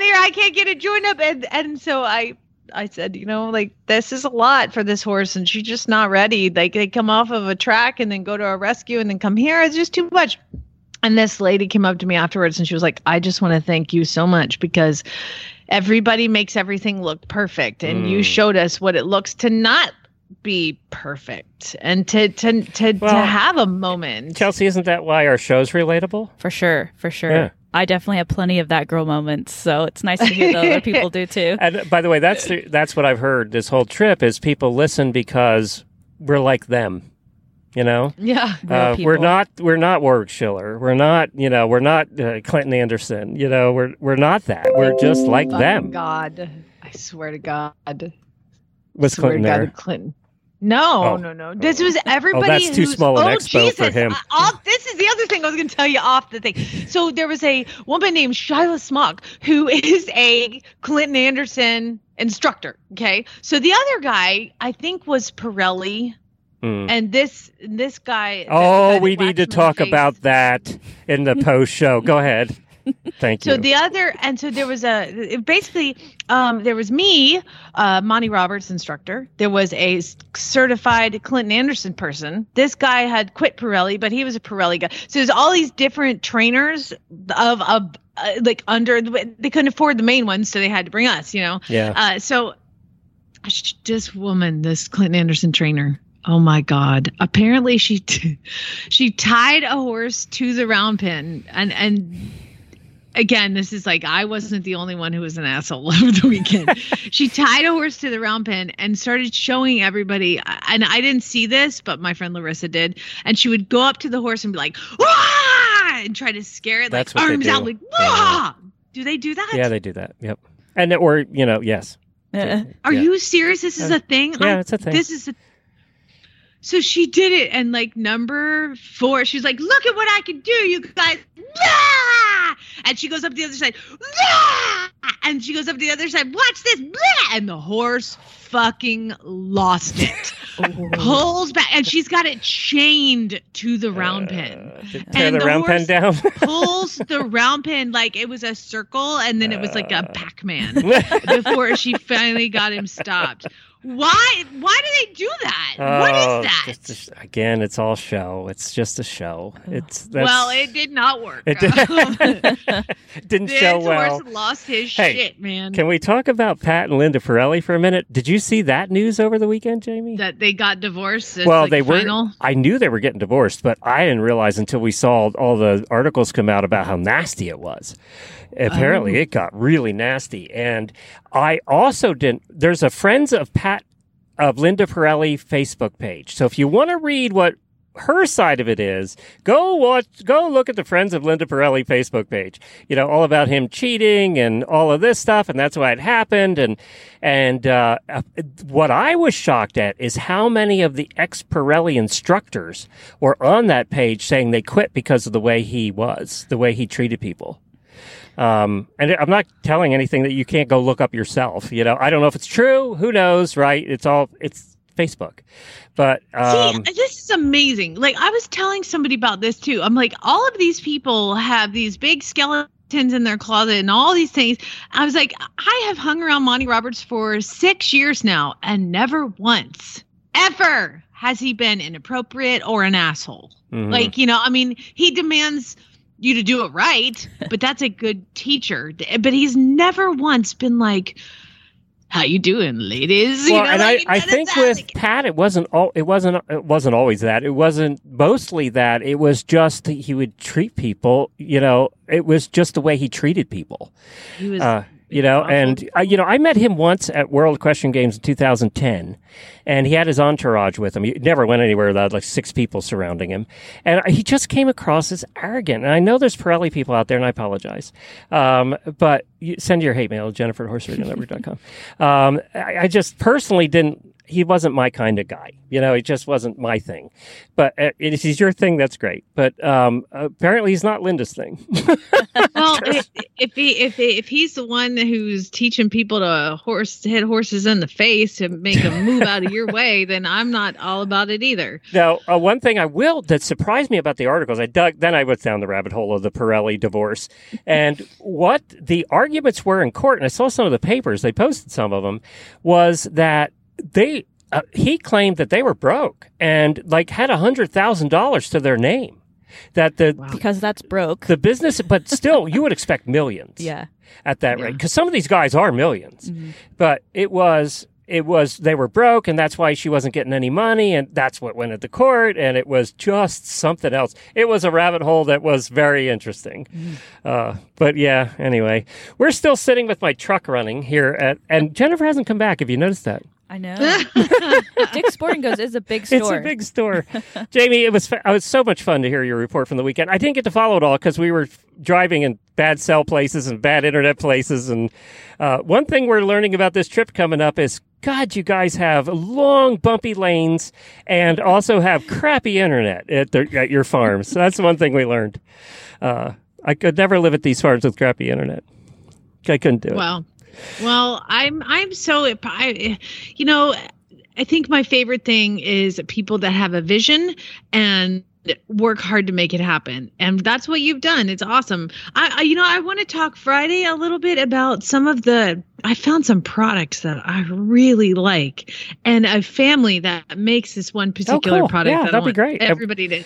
here I can't get it joined up. And, and so I, I said, you know, like this is a lot for this horse, and she's just not ready. Like they come off of a track and then go to a rescue and then come here. It's just too much. And this lady came up to me afterwards and she was like, I just want to thank you so much because everybody makes everything look perfect. And you Mm. showed us what it looks to not be perfect and to to to, to have a moment. Chelsie, isn't that why our show's relatable? For sure, for sure. Yeah. I definitely have plenty of that girl moments, so it's nice to hear that other [laughs] people do too. And by the way, that's the, that's what I've heard this whole trip is people listen because we're like them. You know, Yeah. uh, we're not we're not Warwick Schiller. We're not you know we're not uh, Clinton Anderson. You know, we're we're not that. We're just like Oh, them. God, I swear to God. Was Clinton to God, there? Clinton. No, Oh. no, no. This was everybody. Oh, that's too small an oh, expo for Jesus. him. Uh, off, this is the other thing I was going to tell you off the thing. So there was a woman named Shyla Smock who [laughs] is a Clinton Anderson instructor. Okay, so the other guy I think was Parelli, Hmm. and this this guy. Oh, we need to talk about that in the [laughs] post show. Go ahead. Thank you. So the other, and so there was a basically, um, there was me, uh, Monty Roberts instructor. There was a certified Clinton Anderson person. This guy had quit Parelli, but he was a Parelli guy. So there's all these different trainers of of uh, like under they couldn't afford the main ones, so they had to bring us. You know. Yeah. Uh, so this woman, this Clinton Anderson trainer. Oh my God! Apparently, she t- [laughs] she tied a horse to the round pen, and and again, this is like I wasn't the only one who was an asshole [laughs] over the weekend. [laughs] she tied a horse to the round pen and started showing everybody. And I didn't see this, but my friend Larissa did. And she would go up to the horse and be like, "Wah!" and try to scare it, That's like what they arms out, like "Wah!" Do they do that? yeah, they do that. Yep. And or you know, yes. Are Yeah. you serious? This is Uh, a thing? yeah, I- it's a thing. This is a so she did it, and like number four, she's like, "Look at what I can do, you guys!" Ah! And she goes up the other side, Ah! and she goes up the other side. Watch this, and the horse fucking lost it. [laughs] Pulls back, and she's got it chained to the round pen. Tear the, the round pen horse down. [laughs] pulls the round pen like it was a circle, and then it was like Uh. a Pac-Man before she finally got him stopped. Why? Why do they do that? what Oh, is that? just a again, it's all show. It's just a show. It's oh. that's, well, it did not work. it did, [laughs] didn't this show well. lost his Hey, shit, man. Can we talk about Pat and Linda Parelli for a minute? Did you see that news over the weekend, Jamie? that they got divorced. It's well, like they final. were. I knew they were getting divorced, but I didn't realize until we saw all the articles come out about how nasty it was. Apparently, Oh. it got really nasty, and I also didn't. There's a Friends of Pat of Linda Parelli Facebook page. So if you want to read what her side of it is, go watch, go look at the Friends of Linda Parelli Facebook page. You know, all about him cheating and all of this stuff, and that's why it happened. And, and, uh, uh, what I was shocked at is how many of the ex Parelli instructors were on that page saying they quit because of the way he was, the way he treated people. Um, and I'm not telling anything that you can't go look up yourself. You know, I don't know if it's true. Who knows, right? It's all, it's Facebook. But, um, See, this is amazing. Like I was telling somebody about this too. I'm like, all of these people have these big skeletons in their closet and all these things. I was like, I have hung around Monty Roberts for six years now, and never once, ever has he been inappropriate or an asshole. Mhm. Like, you know, I mean, he demands you to do it right, but that's a good teacher. But he's never once been like, "How you doing, ladies?" You well, know, and like, I, I think with Pat, it wasn't all. It wasn't. It wasn't always that. It wasn't mostly that. It was just that he would treat people. You know, it was just the way he treated people. He was Uh, you know, and uh, you know, I met him once at World Equestrian Games in 2010, and he had his entourage with him. He never went anywhere without like six people surrounding him, and he just came across as arrogant. And I know there's Parelli people out there, and I apologize, um, but you send your hate mail, Jennifer at. Um, I, I just personally didn't. He wasn't my kind of guy, you know. It just wasn't my thing. But uh, if he's your thing, that's great. But um, apparently, he's not Linda's thing. [laughs] well, [laughs] if, if he if he, if he's the one who's teaching people to horse hit horses in the face to make them move out of your [laughs] way, then I'm not all about it either. Now, uh, one thing I will that surprised me about the articles, I dug, then I went down the rabbit hole of the Parelli divorce and what the arguments were in court. And I saw some of the papers, they posted some of them, was that they, uh, he claimed that they were broke and like had a hundred thousand dollars to their name. That the because that's broke. the business, but still, you would expect millions. [laughs] Yeah. at that rate. Because some of these guys are 1000000s but it was it was they were broke and that's why she wasn't getting any money and that's what went into court and it was just something else. It was a rabbit hole that was very interesting. Uh, but yeah anyway. We're still sitting with my truck running here at and jennifer hasn't come back. Have you noticed that I know. [laughs] Dick's Sporting Goods is a big store. It's a big store. [laughs] Jamie, it was fa- it was so much fun to hear your report from the weekend. I didn't get to follow it all because we were f- driving in bad cell places and bad internet places. And uh, one thing we're learning about this trip coming up is, God, you guys have long, bumpy lanes and also have crappy internet at, their, at your farms. So that's one thing we learned. Uh, I could never live at these farms with crappy internet. I couldn't do it. Well, well, I'm I'm so I, you know, I think my favorite thing is people that have a vision and work hard to make it happen and that's what you've done it's awesome i, I you know i want to talk friday a little bit about some of the i found some products that i really like and a family that makes this one oh, particular Oh, cool. product Yeah, that I that'd be great. everybody to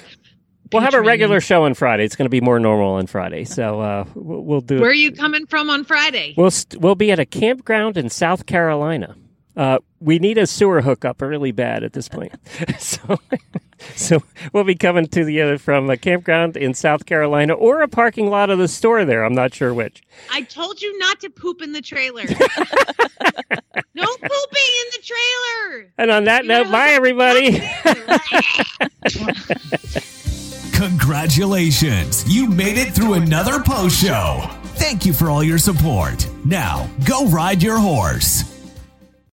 We'll have a regular show on Friday. It's going to be more normal on Friday. So uh, we'll, do where are you coming from on friday We'll st- we'll be at a campground in South Carolina. Uh, we need a sewer hookup really bad at this point. [laughs] so, [laughs] so we'll be coming to the other from a campground in South Carolina or a parking lot of the store there. I'm not sure which. I told you not to poop in the trailer. [laughs] no pooping in the trailer. And on that note, bye everybody. Congratulations! You made it through another post show. Thank you for all your support. Now, go ride your horse.